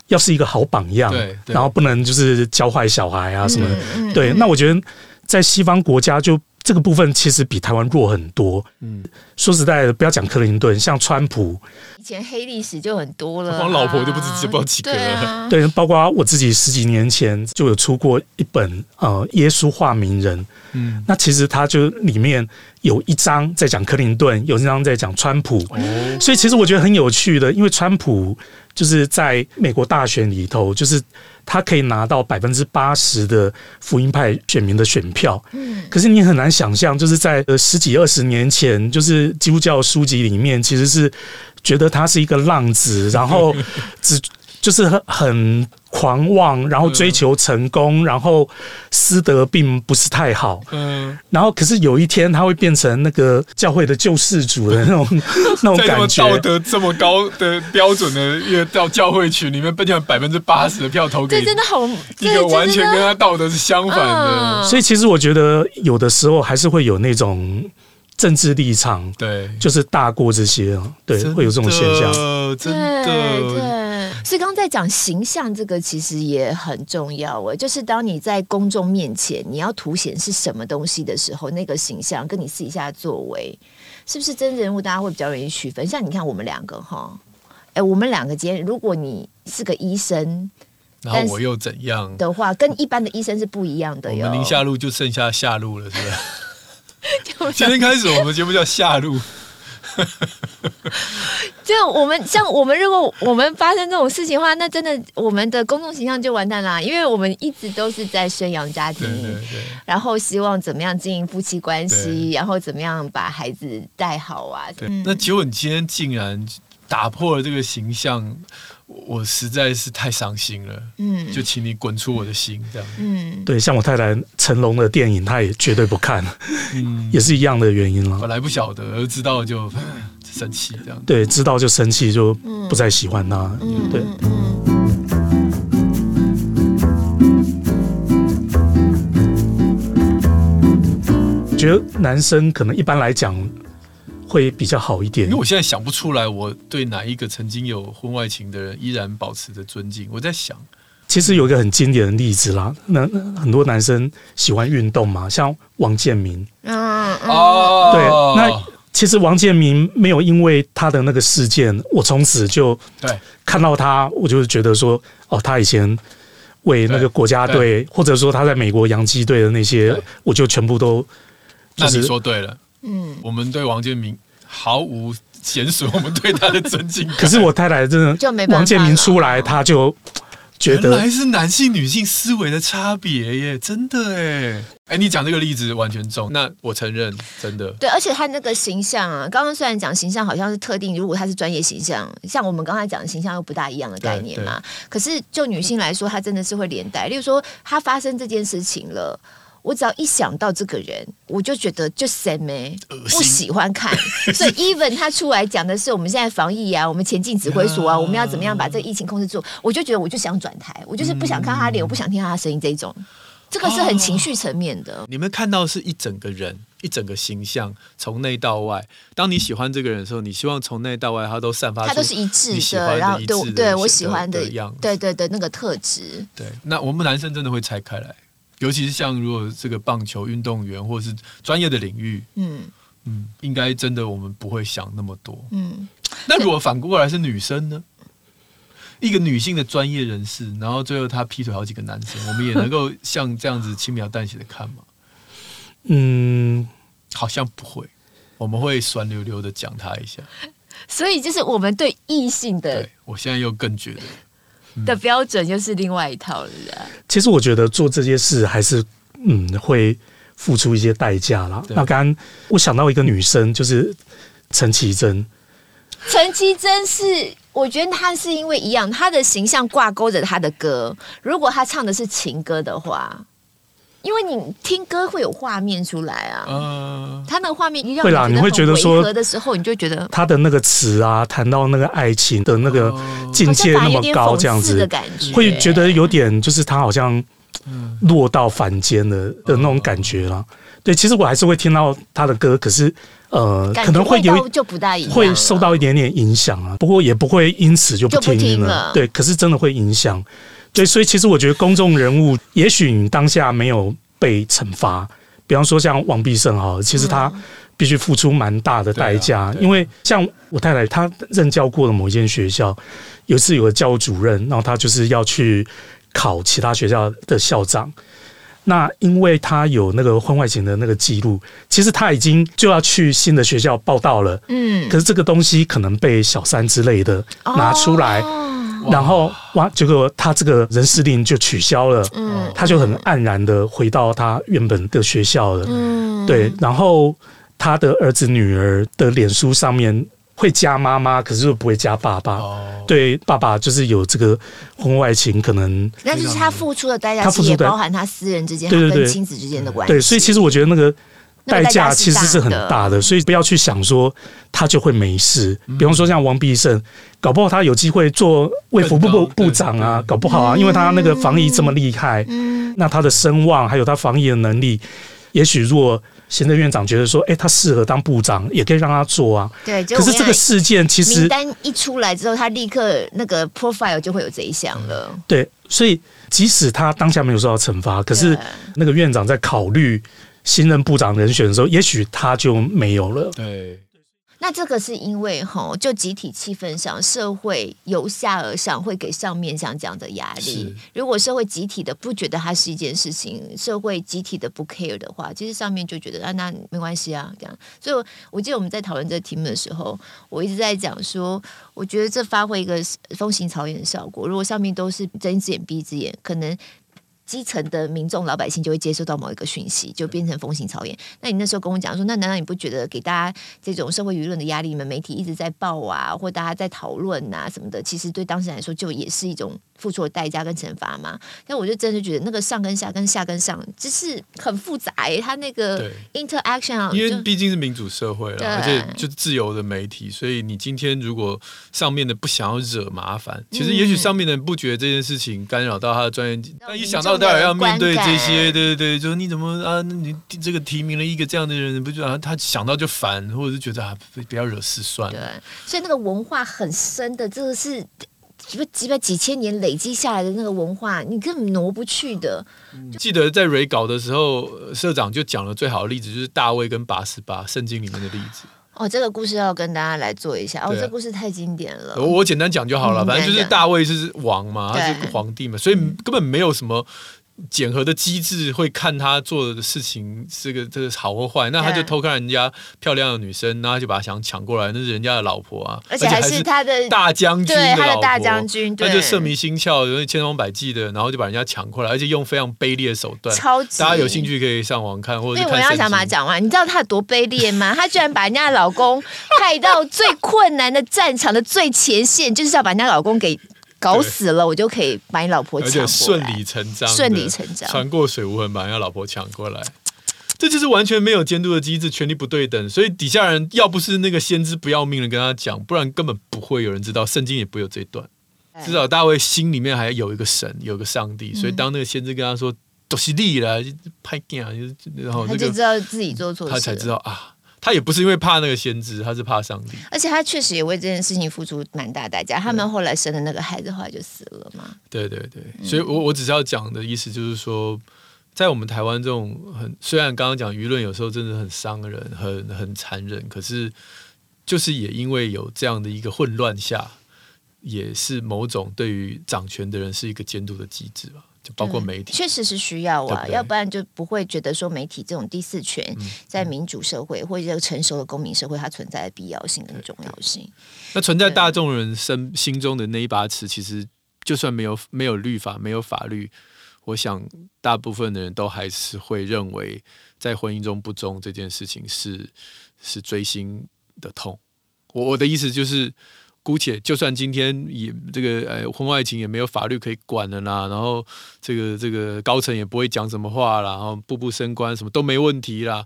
Speaker 3: 要是一个好榜样，然后不能就是教坏小孩啊什么的。对，那我觉得在西方国家就。这个部分其实比台湾弱很多。嗯，说实在的，不要讲克林顿，像川普，
Speaker 1: 以前黑历史就很多了，
Speaker 2: 光老婆就不止知不几个了。对，啊、
Speaker 3: 对，包括我自己十几年前就有出过一本呃耶稣化名人。嗯，那其实他就里面有一章在讲克林顿，有一章在讲川普。哦，所以其实我觉得很有趣的，因为川普就是在美国大选里头，就是。他可以拿到百分之八十的福音派选民的选票，嗯，可是你很难想象，就是在呃十几二十年前，就是基督教书籍里面，其实是觉得他是一个浪子，然后只。就是很很狂妄，然后追求成功，然后师德并不是太好。嗯，然后可是有一天他会变成那个教会的救世主的那种 那种感觉。
Speaker 2: 道德这么高的标准的，因为到教会群里面，变成百分之八十的票投给，
Speaker 1: 这真的好，
Speaker 2: 一个完全跟他道德是相反的。
Speaker 3: 所以其实我觉得有的时候还是会有那种政治立场，对，就是大过这些，对，会有这种现象，
Speaker 2: 真的，
Speaker 1: 对。所以刚刚在讲形象，这个其实也很重要哎，就是当你在公众面前，你要凸显是什么东西的时候，那个形象跟你私底下作为，是不是真人物，大家会比较容易区分？像你看我们两个哈，哎，我们两个间，如果你是个医生，
Speaker 2: 然后我又怎样
Speaker 1: 的话，跟一般的医生是不一样的哟。
Speaker 2: 我们宁夏路就剩下下路了，是吧？今天开始，我们节目叫夏璐。
Speaker 1: 就我们像我们，如果我们发生这种事情的话，那真的我们的公众形象就完蛋啦。因为我们一直都是在宣扬家庭，然后希望怎么样经营夫妻关系，然后怎么样把孩子带好啊。
Speaker 2: 对，嗯、那结果你今天竟然打破了这个形象。我实在是太伤心了，嗯，就请你滚出我的心，这样，
Speaker 3: 嗯，对，像我太太成龙的电影，她也绝对不看，嗯，也是一样的原因了。
Speaker 2: 本来不晓得，而知道就 生气，这样，
Speaker 3: 对，知道就生气，就不再喜欢他，嗯、对。嗯。觉得男生可能一般来讲。会比较好一点，
Speaker 2: 因为我现在想不出来，我对哪一个曾经有婚外情的人依然保持着尊敬。我在想，
Speaker 3: 其实有一个很经典的例子啦，那很多男生喜欢运动嘛，像王建民，嗯哦，对，那其实王建民没有因为他的那个事件，我从此就对。看到他，我就觉得说，哦，他以前为那个国家队，或者说他在美国洋基队的那些，我就全部都。
Speaker 2: 那你说对了，嗯，我们对王建民毫无减损，我们对他的尊敬。
Speaker 3: 可是我太太真的，就没王建民出来，他就觉得
Speaker 2: 原来是男性女性思维的差别耶，真的哎。哎，你讲这个例子完全中，那我承认，真的。
Speaker 1: 对，而且他那个形象啊，刚刚虽然讲形象好像是特定，如果他是专业形象，像我们刚才讲的形象又不大一样的概念嘛。可是就女性来说，她真的是会连带，例如说，她发生这件事情了。我只要一想到这个人，我就觉得就什么不喜欢看。所以 even 他出来讲的是我们现在防疫啊，我们前进指挥所啊，我们要怎么样把这个疫情控制住，我就觉得我就想转台，我就是不想看他脸，我不想听他的声音这种。这个是很情绪层面的。
Speaker 2: 你们看到是一整个人，一整个形象，从内到外。当你喜欢这个人的时候，你希望从内到外他都散发出他
Speaker 1: 都是一致的，然后对对我喜欢的样，对对对那个特质。
Speaker 2: 对，那我们男生真的会拆开来。尤其是像如果这个棒球运动员或者是专业的领域，嗯嗯，应该真的我们不会想那么多，嗯。那如果反过来是女生呢？一个女性的专业人士，然后最后她劈腿好几个男生，我们也能够像这样子轻描淡写的看吗？
Speaker 3: 嗯，
Speaker 2: 好像不会，我们会酸溜溜的讲她一下。
Speaker 1: 所以就是我们对异性的，
Speaker 2: 对，我现在又更觉得。
Speaker 1: 的标准又是另外一套了。
Speaker 3: 其实我觉得做这些事还是嗯会付出一些代价啦。那刚刚我想到一个女生，就是陈绮贞。
Speaker 1: 陈绮贞是，我觉得她是因为一样，她的形象挂钩着她的歌。如果她唱的是情歌的话。因为你听歌会有画面出来啊，嗯，他那个画面一样会啦，你会觉得说的时候，你就觉得
Speaker 3: 他的那个词啊，谈到那个爱情的那个境界那么高，这样子的感觉，会觉得有点就是他好像落到凡间的的那种感觉了。对，其实我还是会听到他的歌，可是呃，可能会有
Speaker 1: 就不大一样，
Speaker 3: 会受到一点点影响啊。不过也不会因此就不听了，对，可是真的会影响。对，所以其实我觉得公众人物，也许你当下没有被惩罚，比方说像王必胜哈，其实他必须付出蛮大的代价，嗯、因为像我太太，她任教过的某一间学校，有一次有个教务主任，然后他就是要去考其他学校的校长，那因为他有那个婚外情的那个记录，其实他已经就要去新的学校报道了，嗯，可是这个东西可能被小三之类的拿出来。哦然后哇，结果他这个人事令就取消了，嗯，他就很黯然的回到他原本的学校了，嗯，对。然后他的儿子女儿的脸书上面会加妈妈，可是又不会加爸爸，哦，对，爸爸就是有这个婚外情，可能
Speaker 1: 那就是他付出的代价，他付出的也包含他私人之间，对对对，亲子之间的关系。
Speaker 3: 对，所以其实我觉得那个。代价其实是很大的，所以不要去想说他就会没事。比方说像王必胜，搞不好他有机会做卫福部部部长啊，搞不好啊，因为他那个防疫这么厉害，那他的声望还有他防疫的能力，也许如果行政院长觉得说，哎，他适合当部长，也可以让他做啊。
Speaker 1: 对，
Speaker 3: 可是这个事件其实名
Speaker 1: 单一出来之后，他立刻那个 profile 就会有这一项了。
Speaker 3: 对，所以即使他当下没有受到惩罚，可是那个院长在考虑。新任部长人选的时候，也许他就没有了。
Speaker 2: 对，
Speaker 1: 那这个是因为哈，就集体气氛上，社会由下而上会给上面像这样的压力。如果社会集体的不觉得它是一件事情，社会集体的不 care 的话，其实上面就觉得啊，那没关系啊，这样。所以我记得我们在讨论这个题目的时候，我一直在讲说，我觉得这发挥一个风行草原的效果。如果上面都是睁一只眼闭一只眼，可能。基层的民众老百姓就会接收到某一个讯息，就变成风行草偃。那你那时候跟我讲说，那难道你不觉得给大家这种社会舆论的压力，你们媒体一直在报啊，或大家在讨论啊什么的，其实对当事人来说，就也是一种。付出的代价跟惩罚嘛，但我就真的觉得那个上跟下跟下跟上，就是很复杂哎，他那个 interaction，啊，
Speaker 2: 因为毕竟是民主社会了，而且就是自由的媒体，所以你今天如果上面的不想要惹麻烦，其实也许上面的人不觉得这件事情干扰到他的专业，但一想到要面对这些，对对对，就是你怎么啊，你这个提名了一个这样的人，不觉得他想到就烦，或者是觉得啊，不要惹事算了。
Speaker 1: 对，所以那个文化很深的，这个是。几百几百几千年累积下来的那个文化，你根本挪不去的。
Speaker 2: 记得在蕊稿的时候，社长就讲了最好的例子，就是大卫跟拔十八圣经里面的例子。
Speaker 1: 哦，这个故事要跟大家来做一下。哦，这故事太经典了。
Speaker 2: 我我简单讲就好了，反正就是大卫是王嘛，他是皇帝嘛，所以根本没有什么。检核的机制会看他做的事情，这个这个好或坏，那他就偷看人家漂亮的女生，那他就把他想抢过来，那是人家的老婆啊，
Speaker 1: 而且还是他的
Speaker 2: 大将军的老婆，
Speaker 1: 大将军，
Speaker 2: 他就色迷心窍，容易千方百计的，然后就把人家抢过来，而且用非常卑劣的手段。
Speaker 1: 超级，
Speaker 2: 大家有兴趣可以上网看，或者是看。
Speaker 1: 我要想把它讲完，你知道他有多卑劣吗？他居然把人家的老公 派到最困难的战场的最前线，就是要把人家老公给。搞死了，我就可以把你老婆抢过来，
Speaker 2: 而且顺理成章，
Speaker 1: 顺理成章，
Speaker 2: 船过水无痕把人家老婆抢过来，这就是完全没有监督的机制，权力不对等，所以底下人要不是那个先知不要命的跟他讲，不然根本不会有人知道，圣经也不会有这一段。至少大卫心里面还有一个神，有个上帝，所以当那个先知跟他说都是利了，拍电啊，然后、那个、
Speaker 1: 他就知道自己做错事，
Speaker 2: 他才知道啊。他也不是因为怕那个先知，他是怕上帝。
Speaker 1: 而且他确实也为这件事情付出蛮大代价。他们后来生的那个孩子后来就死了嘛。
Speaker 2: 对对对，所以我我只是要讲的意思就是说，在我们台湾这种很虽然刚刚讲舆论有时候真的很伤人、很很残忍，可是就是也因为有这样的一个混乱下，也是某种对于掌权的人是一个监督的机制吧。就包括媒体，
Speaker 1: 确实是需要啊，要不然就不会觉得说媒体这种第四权在民主社会或者这个成熟的公民社会，它存在的必要性跟重要性。
Speaker 2: 那存在大众人生心中的那一把尺，其实就算没有没有律法，没有法律，我想大部分的人都还是会认为，在婚姻中不忠这件事情是是锥心的痛。我我的意思就是。姑且就算今天也这个呃婚外情也没有法律可以管了啦，然后这个这个高层也不会讲什么话啦，然后步步升官什么都没问题啦。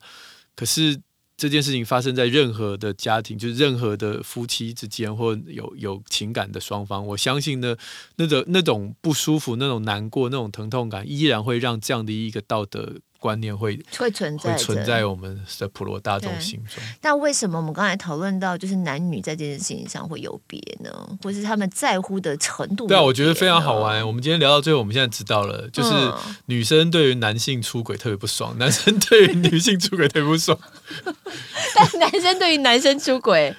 Speaker 2: 可是这件事情发生在任何的家庭，就是任何的夫妻之间或有有情感的双方，我相信呢，那种那种不舒服、那种难过、那种疼痛感，依然会让这样的一个道德。观念会
Speaker 1: 会存在，
Speaker 2: 会存在我们的普罗大众心中。
Speaker 1: 但为什么我们刚才讨论到，就是男女在这件事情上会有别呢？或是他们在乎的程度？
Speaker 2: 对啊，我觉得非常好玩。我们今天聊到最后，我们现在知道了，就是女生对于男性出轨特别不爽，男生对于女性出轨特别不爽。
Speaker 1: 但男生对于男生出轨。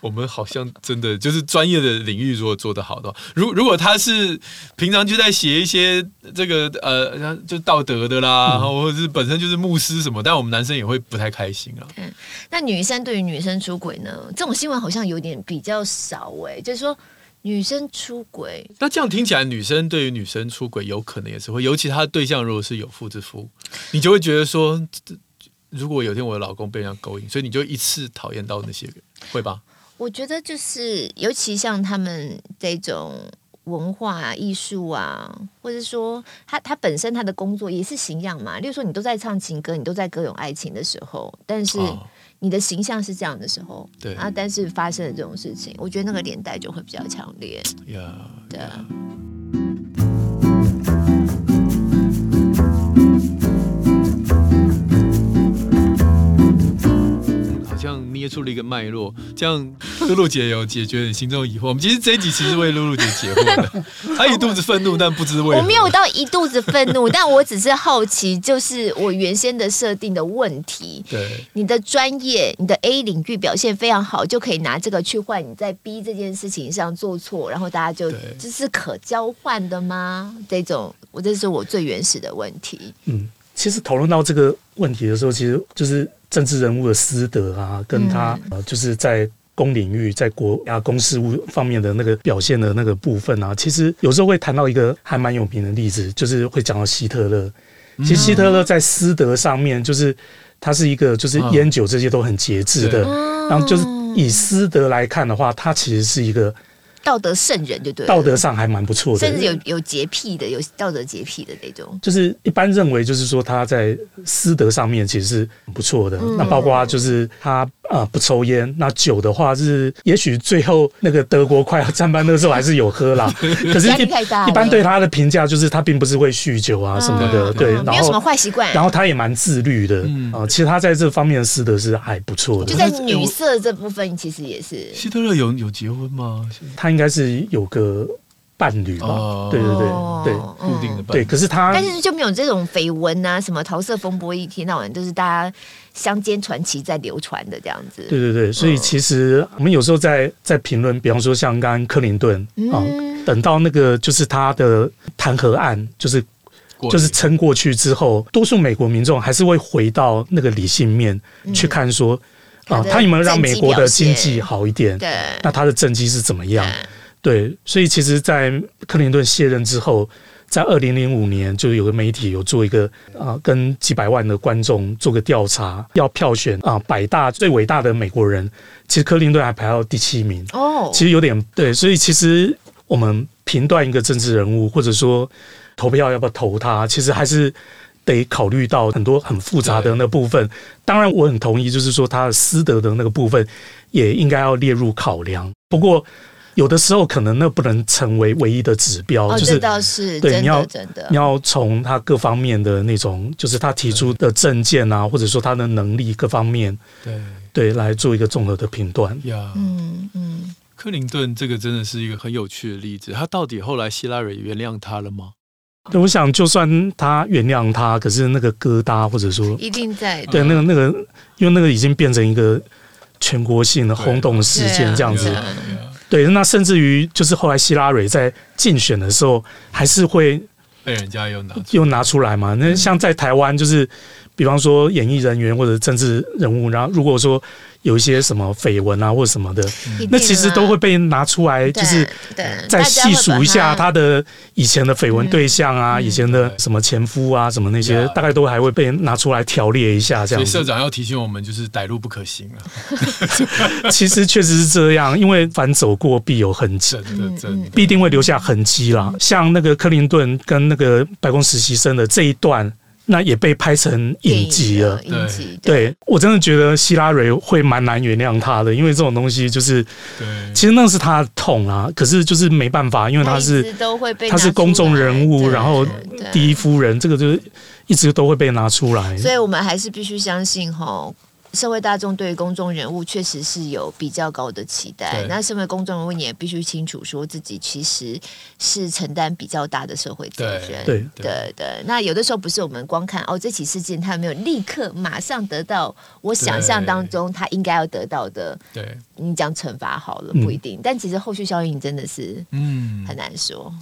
Speaker 2: 我们好像真的就是专业的领域，如果做得好的话，如如果他是平常就在写一些这个呃，就道德的啦，嗯、或者是本身就是牧师什么，但我们男生也会不太开心啊。
Speaker 1: 嗯，那女生对于女生出轨呢？这种新闻好像有点比较少哎、欸，就是说女生出轨，
Speaker 2: 那这样听起来，女生对于女生出轨有可能也是会，尤其他的对象如果是有妇之夫，你就会觉得说，如果有一天我的老公被人家勾引，所以你就一次讨厌到那些人，会吧？
Speaker 1: 我觉得就是，尤其像他们这种文化啊、艺术啊，或者说他他本身他的工作也是形象嘛。例如说，你都在唱情歌，你都在歌咏爱情的时候，但是你的形象是这样的时候，对啊，但是发生了这种事情，我觉得那个年代就会比较强烈。Yeah, 对。
Speaker 2: 捏出了一个脉络，这样露露姐有解决你心中的疑惑。我们其实这一集其实为露露姐解惑的，她一肚子愤怒，但不知为何。
Speaker 1: 我没有到一肚子愤怒，但我只是好奇，就是我原先的设定的问题。
Speaker 2: 对，
Speaker 1: 你的专业，你的 A 领域表现非常好，就可以拿这个去换你在 B 这件事情上做错，然后大家就这是可交换的吗？这种，我这是我最原始的问题。
Speaker 3: 嗯，其实讨论到这个问题的时候，其实就是。政治人物的私德啊，跟他呃，就是在公领域、在国家公事务方面的那个表现的那个部分啊，其实有时候会谈到一个还蛮有名的例子，就是会讲到希特勒。其实希特勒在私德上面，就是他是一个就是烟酒这些都很节制的，然后就是以私德来看的话，他其实是一个。
Speaker 1: 道德圣人就对，
Speaker 3: 道德上还蛮不错的，
Speaker 1: 甚至有有洁癖的，有道德洁癖的那种。
Speaker 3: 就是一般认为，就是说他在私德上面其实是不错的。嗯、那包括就是他啊、呃、不抽烟，那酒的话是也许最后那个德国快要战败那时候还是有喝啦。可是一，一般对他的评价就是他并不是会酗酒啊什么的，嗯、对，然后没有
Speaker 1: 什么坏习惯。
Speaker 3: 然后他也蛮自律的啊、嗯呃，其实他在这方面的私德是还不错的。
Speaker 1: 就在女色这部分，其实也是。
Speaker 2: 希特勒有有结婚吗？
Speaker 3: 他应该是有个伴侣吧，对对对对，
Speaker 2: 固定的伴侣。
Speaker 3: 对，可是他，
Speaker 1: 但是就没有这种绯闻啊，什么桃色风波，一天到晚都是大家乡间传奇在流传的这样子。
Speaker 3: 对对对，所以其实我们有时候在在评论，比方说像刚刚克林顿啊，等到那个就是他的弹劾案，就是就是撑过去之后，多数美国民众还是会回到那个理性面去看说啊，他有没有让美国的经济好一点？对，那他的政绩是怎么样？对，所以其实，在克林顿卸任之后，在二零零五年，就有个媒体有做一个啊、呃，跟几百万的观众做个调查，要票选啊、呃、百大最伟大的美国人，其实克林顿还排到第七名哦，其实有点对，所以其实我们评断一个政治人物，或者说投票要不要投他，其实还是得考虑到很多很复杂的那部分。当然，我很同意，就是说他的私德的那个部分也应该要列入考量。不过。有的时候可能那不能成为唯一的指标，
Speaker 1: 哦、
Speaker 3: 就是
Speaker 1: 倒是
Speaker 3: 对，你要
Speaker 1: 真的
Speaker 3: 你要从他各方面的那种，就是他提出的证件啊，或者说他的能力各方面，对对，来做一个综合的评断。
Speaker 2: 呀，嗯嗯，克林顿这个真的是一个很有趣的例子。他到底后来希拉蕊原谅他了吗？
Speaker 3: 对，我想就算他原谅他，可是那个疙瘩或者说
Speaker 1: 一定在
Speaker 3: 对那个那个，因为那个已经变成一个全国性的轰动事件这样子。对，那甚至于就是后来希拉蕊在竞选的时候，还是会
Speaker 2: 被人家又拿
Speaker 3: 又拿出来嘛。那像在台湾，就是比方说演艺人员或者政治人物，然后如果说。有一些什么绯闻啊，或者什么的，那其实都会被拿出来，就是再细数一下他的以前的绯闻对象啊，以前的什么前夫啊，什么那些，大概都还会被拿出来条列一下。这样，所以
Speaker 2: 社长要提醒我们，就是歹路不可行啊。
Speaker 3: 其实确实是这样，因为凡走过必有痕迹，
Speaker 2: 真的真的
Speaker 3: 必定会留下痕迹啦。像那个克林顿跟那个白宫实习生的这一段。那也被拍成影集了。
Speaker 1: 影集，
Speaker 3: 对，对我真的觉得希拉蕊会蛮难原谅他的，因为这种东西就是，对，其实那是他的痛啊。可是就是没办法，因为他是他是公众人物，然后第一夫人，这个就是一直都会被拿出来。
Speaker 1: 所以我们还是必须相信哈。社会大众对于公众人物确实是有比较高的期待。那身为公众人物，你也必须清楚说自己其实是承担比较大的社会责任。
Speaker 3: 对
Speaker 1: 对对。那有的时候不是我们光看哦，这起事件他有没有立刻马上得到我想象当中他应该要得到的。对，你讲惩罚好了不一定，但其实后续效应真的是嗯很难说。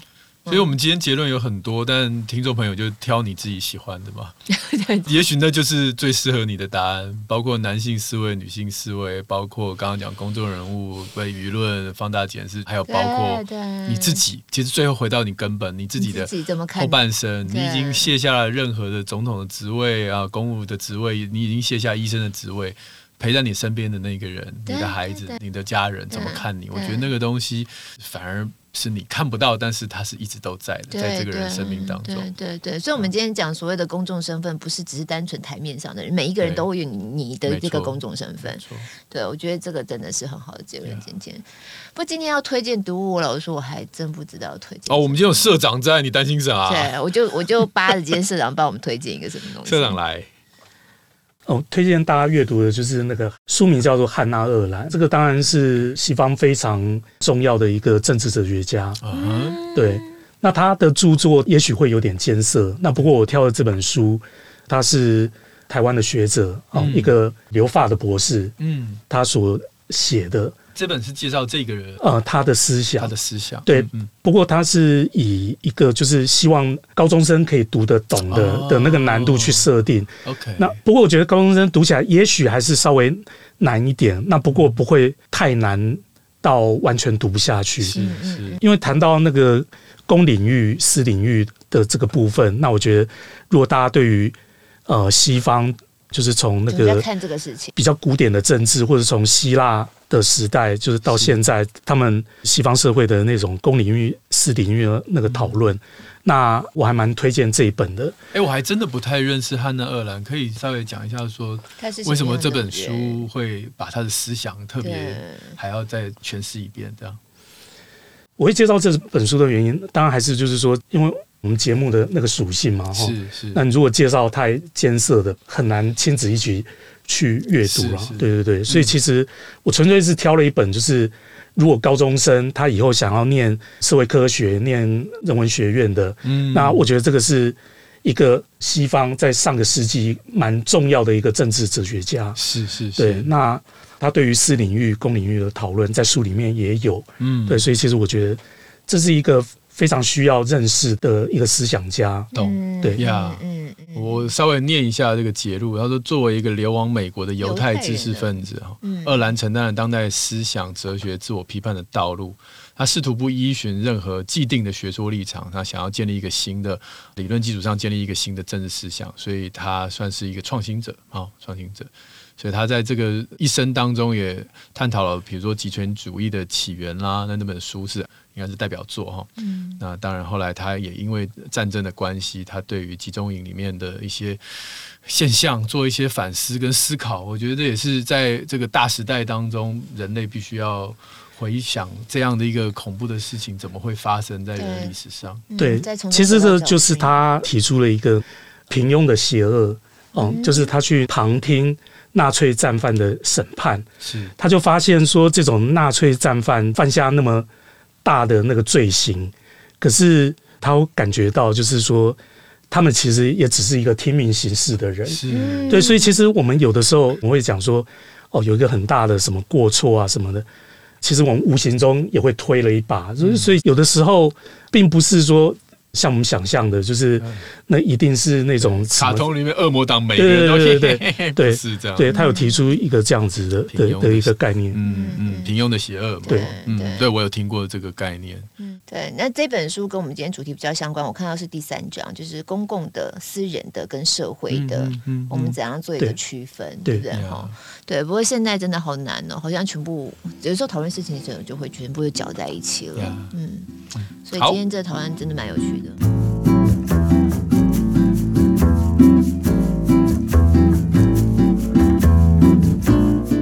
Speaker 2: 所以，我们今天结论有很多，但听众朋友就挑你自己喜欢的嘛。也许那就是最适合你的答案，包括男性思维、女性思维，包括刚刚讲公众人物被舆论放大检视，还有包括你自己。其实最后回到你根本，你自己的后半生，你已经卸下了任何的总统的职位啊，公务的职位，你已经卸下医生的职位，陪在你身边的那个人，你的孩子、你的家人怎么看你？我觉得那个东西反而。是你看不到，但是他是一直都在的，在这个人生命当中。
Speaker 1: 对对对，所以，我们今天讲所谓的公众身份，不是只是单纯台面上的人，每一个人都会有你的这个公众身份。对，我觉得这个真的是很好的结论。今天，不过今天要推荐读物，我老实说，我还真不知道推荐。
Speaker 2: 哦，我们今天有社长在，你担心啥？
Speaker 1: 对，我就我就扒着今天社长帮我们推荐一个什么东西。
Speaker 2: 社长来。
Speaker 3: 哦，推荐大家阅读的就是那个书名叫做汉娜·厄兰，这个当然是西方非常重要的一个政治哲学家。嗯，对，那他的著作也许会有点艰涩，那不过我挑的这本书，他是台湾的学者啊，嗯、一个留法的博士，嗯，他所写的。
Speaker 2: 这本是介绍这个人，
Speaker 3: 呃，他的思想，
Speaker 2: 他的思想，
Speaker 3: 对，嗯、不过他是以一个就是希望高中生可以读得懂的、哦、的那个难度去设定。OK，那不过我觉得高中生读起来也许还是稍微难一点，那不过不会太难到完全读不下去。是是，因为谈到那个公领域、私领域的这个部分，那我觉得如果大家对于呃西方就是从那个
Speaker 1: 看这个事情
Speaker 3: 比较古典的政治，或者从希腊。的时代就是到现在，他们西方社会的那种公领域、私领域的那个讨论。嗯、那我还蛮推荐这一本的。
Speaker 2: 哎、欸，我还真的不太认识汉娜·鄂兰，可以稍微讲一下说，为什么这本书会把他的思想特别还要再诠释一遍？这样，
Speaker 3: 我会介绍这本书的原因，当然还是就是说，因为我们节目的那个属性嘛，哈，是是。那你如果介绍太艰涩的，很难亲子一起。去阅读了。对对对，所以其实我纯粹是挑了一本，就是如果高中生他以后想要念社会科学、念人文学院的，嗯，那我觉得这个是一个西方在上个世纪蛮重要的一个政治哲学家。
Speaker 2: 是是是，
Speaker 3: 对，那他对于私领域、公领域的讨论，在书里面也有，嗯，对，所以其实我觉得这是一个。非常需要认识的一个思想家，
Speaker 2: 懂对呀。嗯，我稍微念一下这个节录。他说，作为一个流亡美国的犹太知识分子，哈，鄂兰承担了当代思想哲学自我批判的道路。他试图不依循任何既定的学说立场，他想要建立一个新的理论基础上建立一个新的政治思想，所以他算是一个创新者啊，创新者。所以他在这个一生当中也探讨了，比如说极权主义的起源啦，那那本书是。应该是代表作哈，嗯，那当然后来他也因为战争的关系，他对于集中营里面的一些现象做一些反思跟思考，我觉得这也是在这个大时代当中，人类必须要回想这样的一个恐怖的事情怎么会发生在人历史上。
Speaker 3: 对，其实这就是他提出了一个平庸的邪恶，嗯，就是他去旁听纳粹战犯的审判，是。他就发现说，这种纳粹战犯犯下那么大的那个罪行，可是他感觉到，就是说，他们其实也只是一个听命行事的人，是。对，所以其实我们有的时候我会讲说，哦，有一个很大的什么过错啊什么的，其实我们无形中也会推了一把，所以有的时候并不是说。像我们想象的，就是那一定是那种
Speaker 2: 卡通里面恶魔党每个人都
Speaker 3: 对对对 对是这样。对，他有提出一个这样子的的的一个概念，
Speaker 2: 嗯嗯，平庸的邪恶嘛。对，嗯，对我有听过这个概念。
Speaker 1: 嗯，对。那这本书跟我们今天主题比较相关，我看到是第三章，就是公共的、私人的跟社会的，我们怎样做一个区分，对不对？哈，对。不过现在真的好难哦，好像全部有时候讨论事情的时候就会全部就搅在一起了，嗯。所以今天这讨论真的蛮有趣的。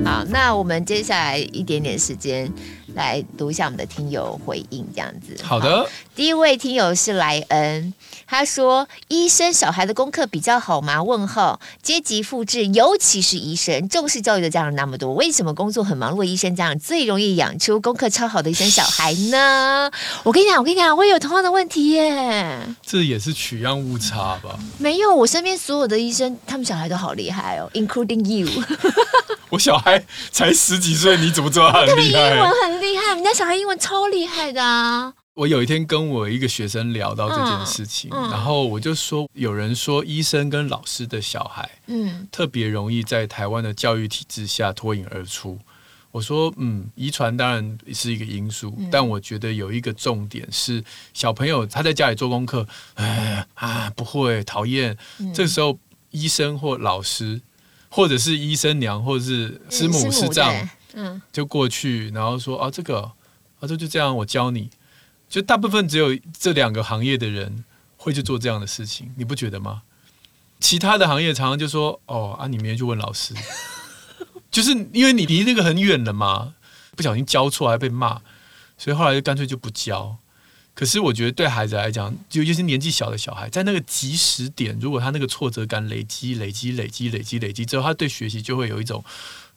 Speaker 1: 好，那我们接下来一点点时间。来读一下我们的听友回应，这样子。
Speaker 2: 好的好，
Speaker 1: 第一位听友是莱恩，他说：“医生小孩的功课比较好吗？”问号，阶级复制，尤其是医生，重视教育的家长那么多，为什么工作很忙碌的医生家长最容易养出功课超好的医生小孩呢？我跟你讲，我跟你讲，我也有同样的问题耶。
Speaker 2: 这也是取样误差吧？
Speaker 1: 没有，我身边所有的医生，他们小孩都好厉害哦，including you。
Speaker 2: 我小孩才十几岁，你怎么知道他很厉害？英
Speaker 1: 文很厉害，人家小孩英文超厉害的啊！
Speaker 2: 我有一天跟我一个学生聊到这件事情，嗯嗯、然后我就说，有人说医生跟老师的小孩，嗯，特别容易在台湾的教育体制下脱颖而出。我说，嗯，遗传当然是一个因素，嗯、但我觉得有一个重点是，小朋友他在家里做功课，哎啊不会讨厌，嗯、这时候医生或老师。或者是医生娘，或者是师母师丈，嗯，就过去，然后说啊，这个啊，这就这样，我教你。就大部分只有这两个行业的人会去做这样的事情，你不觉得吗？其他的行业常常就说，哦啊，你明天去问老师，就是因为你离那个很远了嘛，不小心教错还被骂，所以后来就干脆就不教。可是我觉得对孩子来讲，尤其是年纪小的小孩，在那个及时点，如果他那个挫折感累积、累积、累积、累积、累积之后，他对学习就会有一种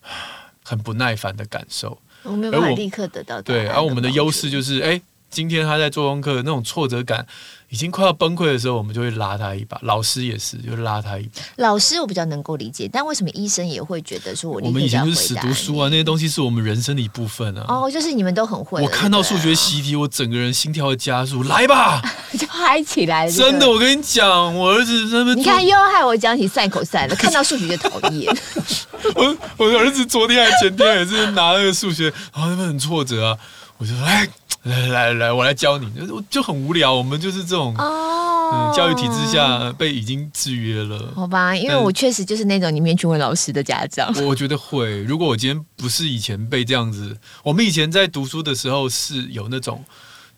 Speaker 2: 很不耐烦的感受。
Speaker 1: 我没有办法立刻得到。
Speaker 2: 对，而我们的优势就是，哎。今天他在做功课，那种挫折感已经快要崩溃的时候，我们就会拉他一把。老师也是，就拉他一把。
Speaker 1: 老师我比较能够理解，但为什么医生也会觉得说我？
Speaker 2: 我们以前就是死读书啊，那些东西是我们人生的一部分啊。
Speaker 1: 哦，就是你们都很会。
Speaker 2: 我看到数学习题，我整个人心跳会加速，来吧，
Speaker 1: 就嗨起来了。
Speaker 2: 真的，我跟你讲，我儿子那边，
Speaker 1: 你看又要害我讲起赛口赛了，看到数学就讨厌。
Speaker 2: 我我的儿子昨天还前天也是拿那个数学，然后那边很挫折啊，我就说哎。来来来，我来教你，就就很无聊。我们就是这种哦、嗯，教育体制下被已经制约了。
Speaker 1: 好吧，因为我确实就是那种你面去问老师的家长。
Speaker 2: 我觉得会，如果我今天不是以前被这样子，我们以前在读书的时候是有那种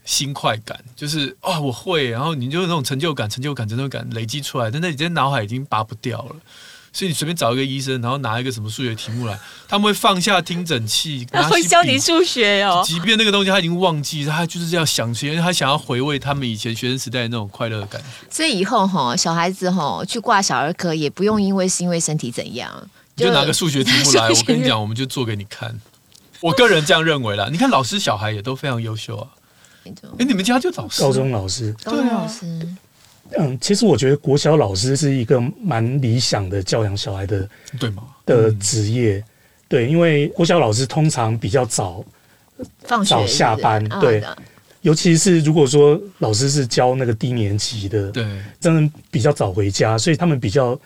Speaker 2: 新快感，就是啊、哦，我会，然后你就那种成就感、成就感、成就感累积出来，但那你在脑海已经拔不掉了。所以你随便找一个医生，然后拿一个什么数学题目来，他们会放下听诊器，
Speaker 1: 他会教你数学哦。
Speaker 2: 即便那个东西他已经忘记，他就是这样想起，因为他想要回味他们以前学生时代的那种快乐的感觉。
Speaker 1: 所以以后哈，小孩子哈去挂小儿科，也不用因为是因为身体怎样。
Speaker 2: 就，就拿个数学题目来，我跟你讲，我们就做给你看。我个人这样认为啦。你看老师小孩也都非常优秀啊。哎、欸，你们家就老师，
Speaker 3: 高中老师，
Speaker 1: 高中老师。
Speaker 3: 嗯，其实我觉得国小老师是一个蛮理想的教养小孩的，
Speaker 2: 对吗？
Speaker 3: 的职业，嗯、对，因为国小老师通常比较早
Speaker 1: 放学
Speaker 3: 早下班，对。尤其是如果说老师是教那个低年级的，
Speaker 2: 对，
Speaker 3: 真的比较早回家，所以他们比较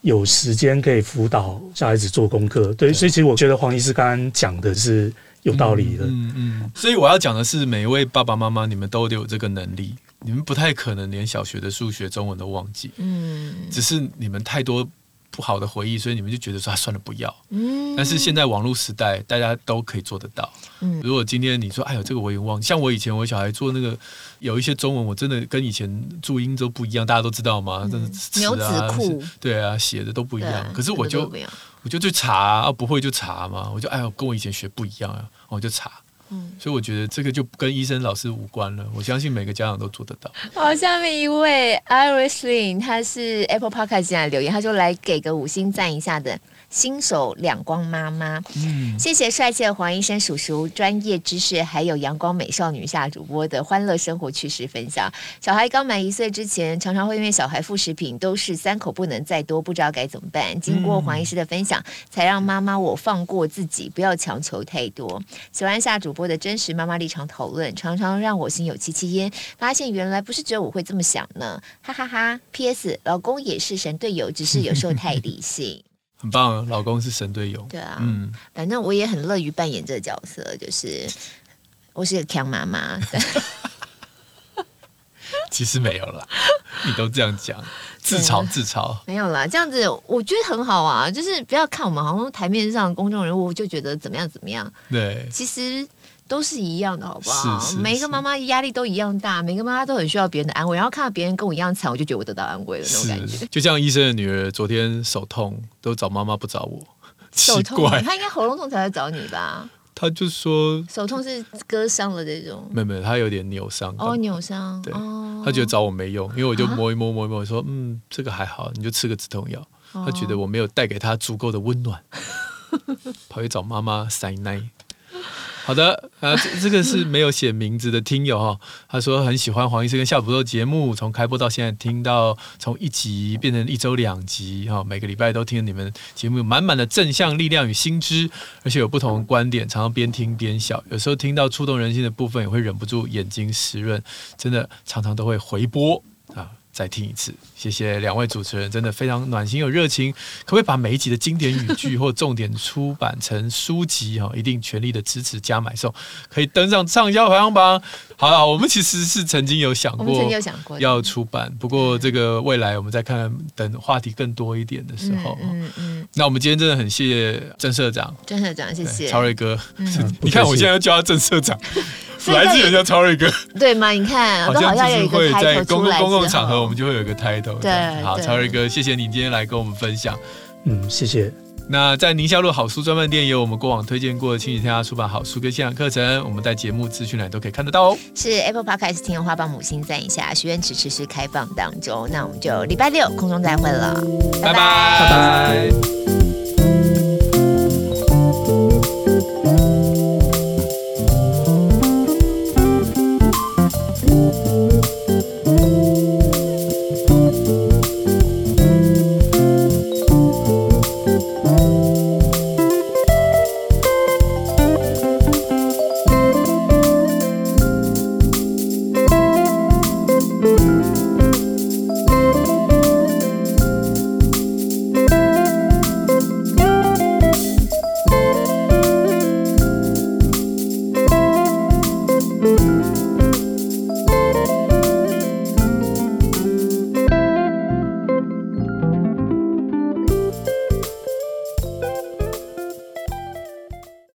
Speaker 3: 有时间可以辅导小孩子做功课。对，对，所以其实我觉得黄医师刚刚讲的是有道理的。
Speaker 2: 嗯嗯。所以我要讲的是，每一位爸爸妈妈，你们都得有这个能力，你们不太可能连小学的数学、中文都忘记。嗯。只是你们太多。不好的回忆，所以你们就觉得说，啊，算了，不要。嗯。但是现在网络时代，大家都可以做得到。嗯。如果今天你说，哎呦，这个我也忘，像我以前我小孩做那个，有一些中文，我真的跟以前注音都不一样，大家都知道吗？真的
Speaker 1: 牛仔裤。
Speaker 2: 对啊，写的都不一样。可是我就我就去查啊，不会就查嘛。我就哎呦，跟我以前学不一样啊，我就查。所以我觉得这个就跟医生老师无关了。我相信每个家长都做得到。
Speaker 1: 好，下面一位 Iris Lin，他是 Apple Podcast 进来留言，他说来给个五星赞一下的。新手两光妈妈，嗯，谢谢帅气的黄医生叔叔专业知识，还有阳光美少女夏主播的欢乐生活趣事分享。小孩刚满一岁之前，常常会因为小孩副食品都是三口不能再多，不知道该怎么办。经过黄医师的分享，才让妈妈我放过自己，不要强求太多。喜欢夏主播的真实妈妈立场讨论，常常让我心有戚戚焉。发现原来不是只有我会这么想呢，哈哈哈，哈。P.S. 老公也是神队友，只是有时候太理性。
Speaker 2: 很棒，老公是神队友。
Speaker 1: 对啊，嗯，反正我也很乐于扮演这个角色，就是我是个强妈妈。
Speaker 2: 其实没有啦，你都这样讲，自嘲自嘲。
Speaker 1: 没有啦，这样子我觉得很好啊，就是不要看我们好像台面上公众人物就觉得怎么样怎么样。
Speaker 2: 对，
Speaker 1: 其实。都是一样的，好不好？
Speaker 2: 是是是，
Speaker 1: 每一个妈妈压力都一样大，每个妈妈都很需要别人的安慰。然后看到别人跟我一样惨，我就觉得我得到安慰了那种感觉。
Speaker 2: 就像医生的女儿昨天手痛，都找妈妈不找我，
Speaker 1: 手痛，她应该喉咙痛才来找你吧？
Speaker 2: 她就说
Speaker 1: 手痛是割伤了这种，
Speaker 2: 没有没有，她有点扭伤
Speaker 1: 哦，扭伤。
Speaker 2: 对，她、哦、觉得找我没用，因为我就摸一摸摸一摸，说嗯，这个还好，你就吃个止痛药。她、哦、觉得我没有带给她足够的温暖，跑去找妈妈塞奶。好的，啊，这个是没有写名字的听友哈，他说很喜欢黄医师跟夏普的节目，从开播到现在听到从一集变成一周两集哈，每个礼拜都听你们节目，满满的正向力量与新知，而且有不同的观点，常常边听边笑，有时候听到触动人心的部分，也会忍不住眼睛湿润，真的常常都会回播啊。再听一次，谢谢两位主持人，真的非常暖心有热情。可不可以把每一集的经典语句或重点出版成书籍哈？一定全力的支持加买送，可以登上畅销排行榜。好了，我们其实是曾经有想过要出版，不过这个未来我们再看，等话题更多一点的时候。嗯嗯，嗯。那我们今天真的很谢谢郑社长，
Speaker 1: 郑社长谢谢，
Speaker 2: 超瑞哥。嗯、你看我现在要叫他郑社长。来自人家超瑞哥，
Speaker 1: 对吗？你看，好像就是会在公共公共场合，
Speaker 2: 我们就会有一个 title。对，好，超瑞哥，谢谢你今天来跟我们分享。
Speaker 3: 嗯，谢谢。
Speaker 2: 那在宁夏路好书专卖店有我们过往推荐过的亲子天下出版好书跟线上课程，我们在节目资讯栏都可以看得到哦。
Speaker 1: 是 Apple Podcast 听的话，帮母亲赞一下。许愿池持续开放当中，那我们就礼拜六空中再会了，拜拜拜拜。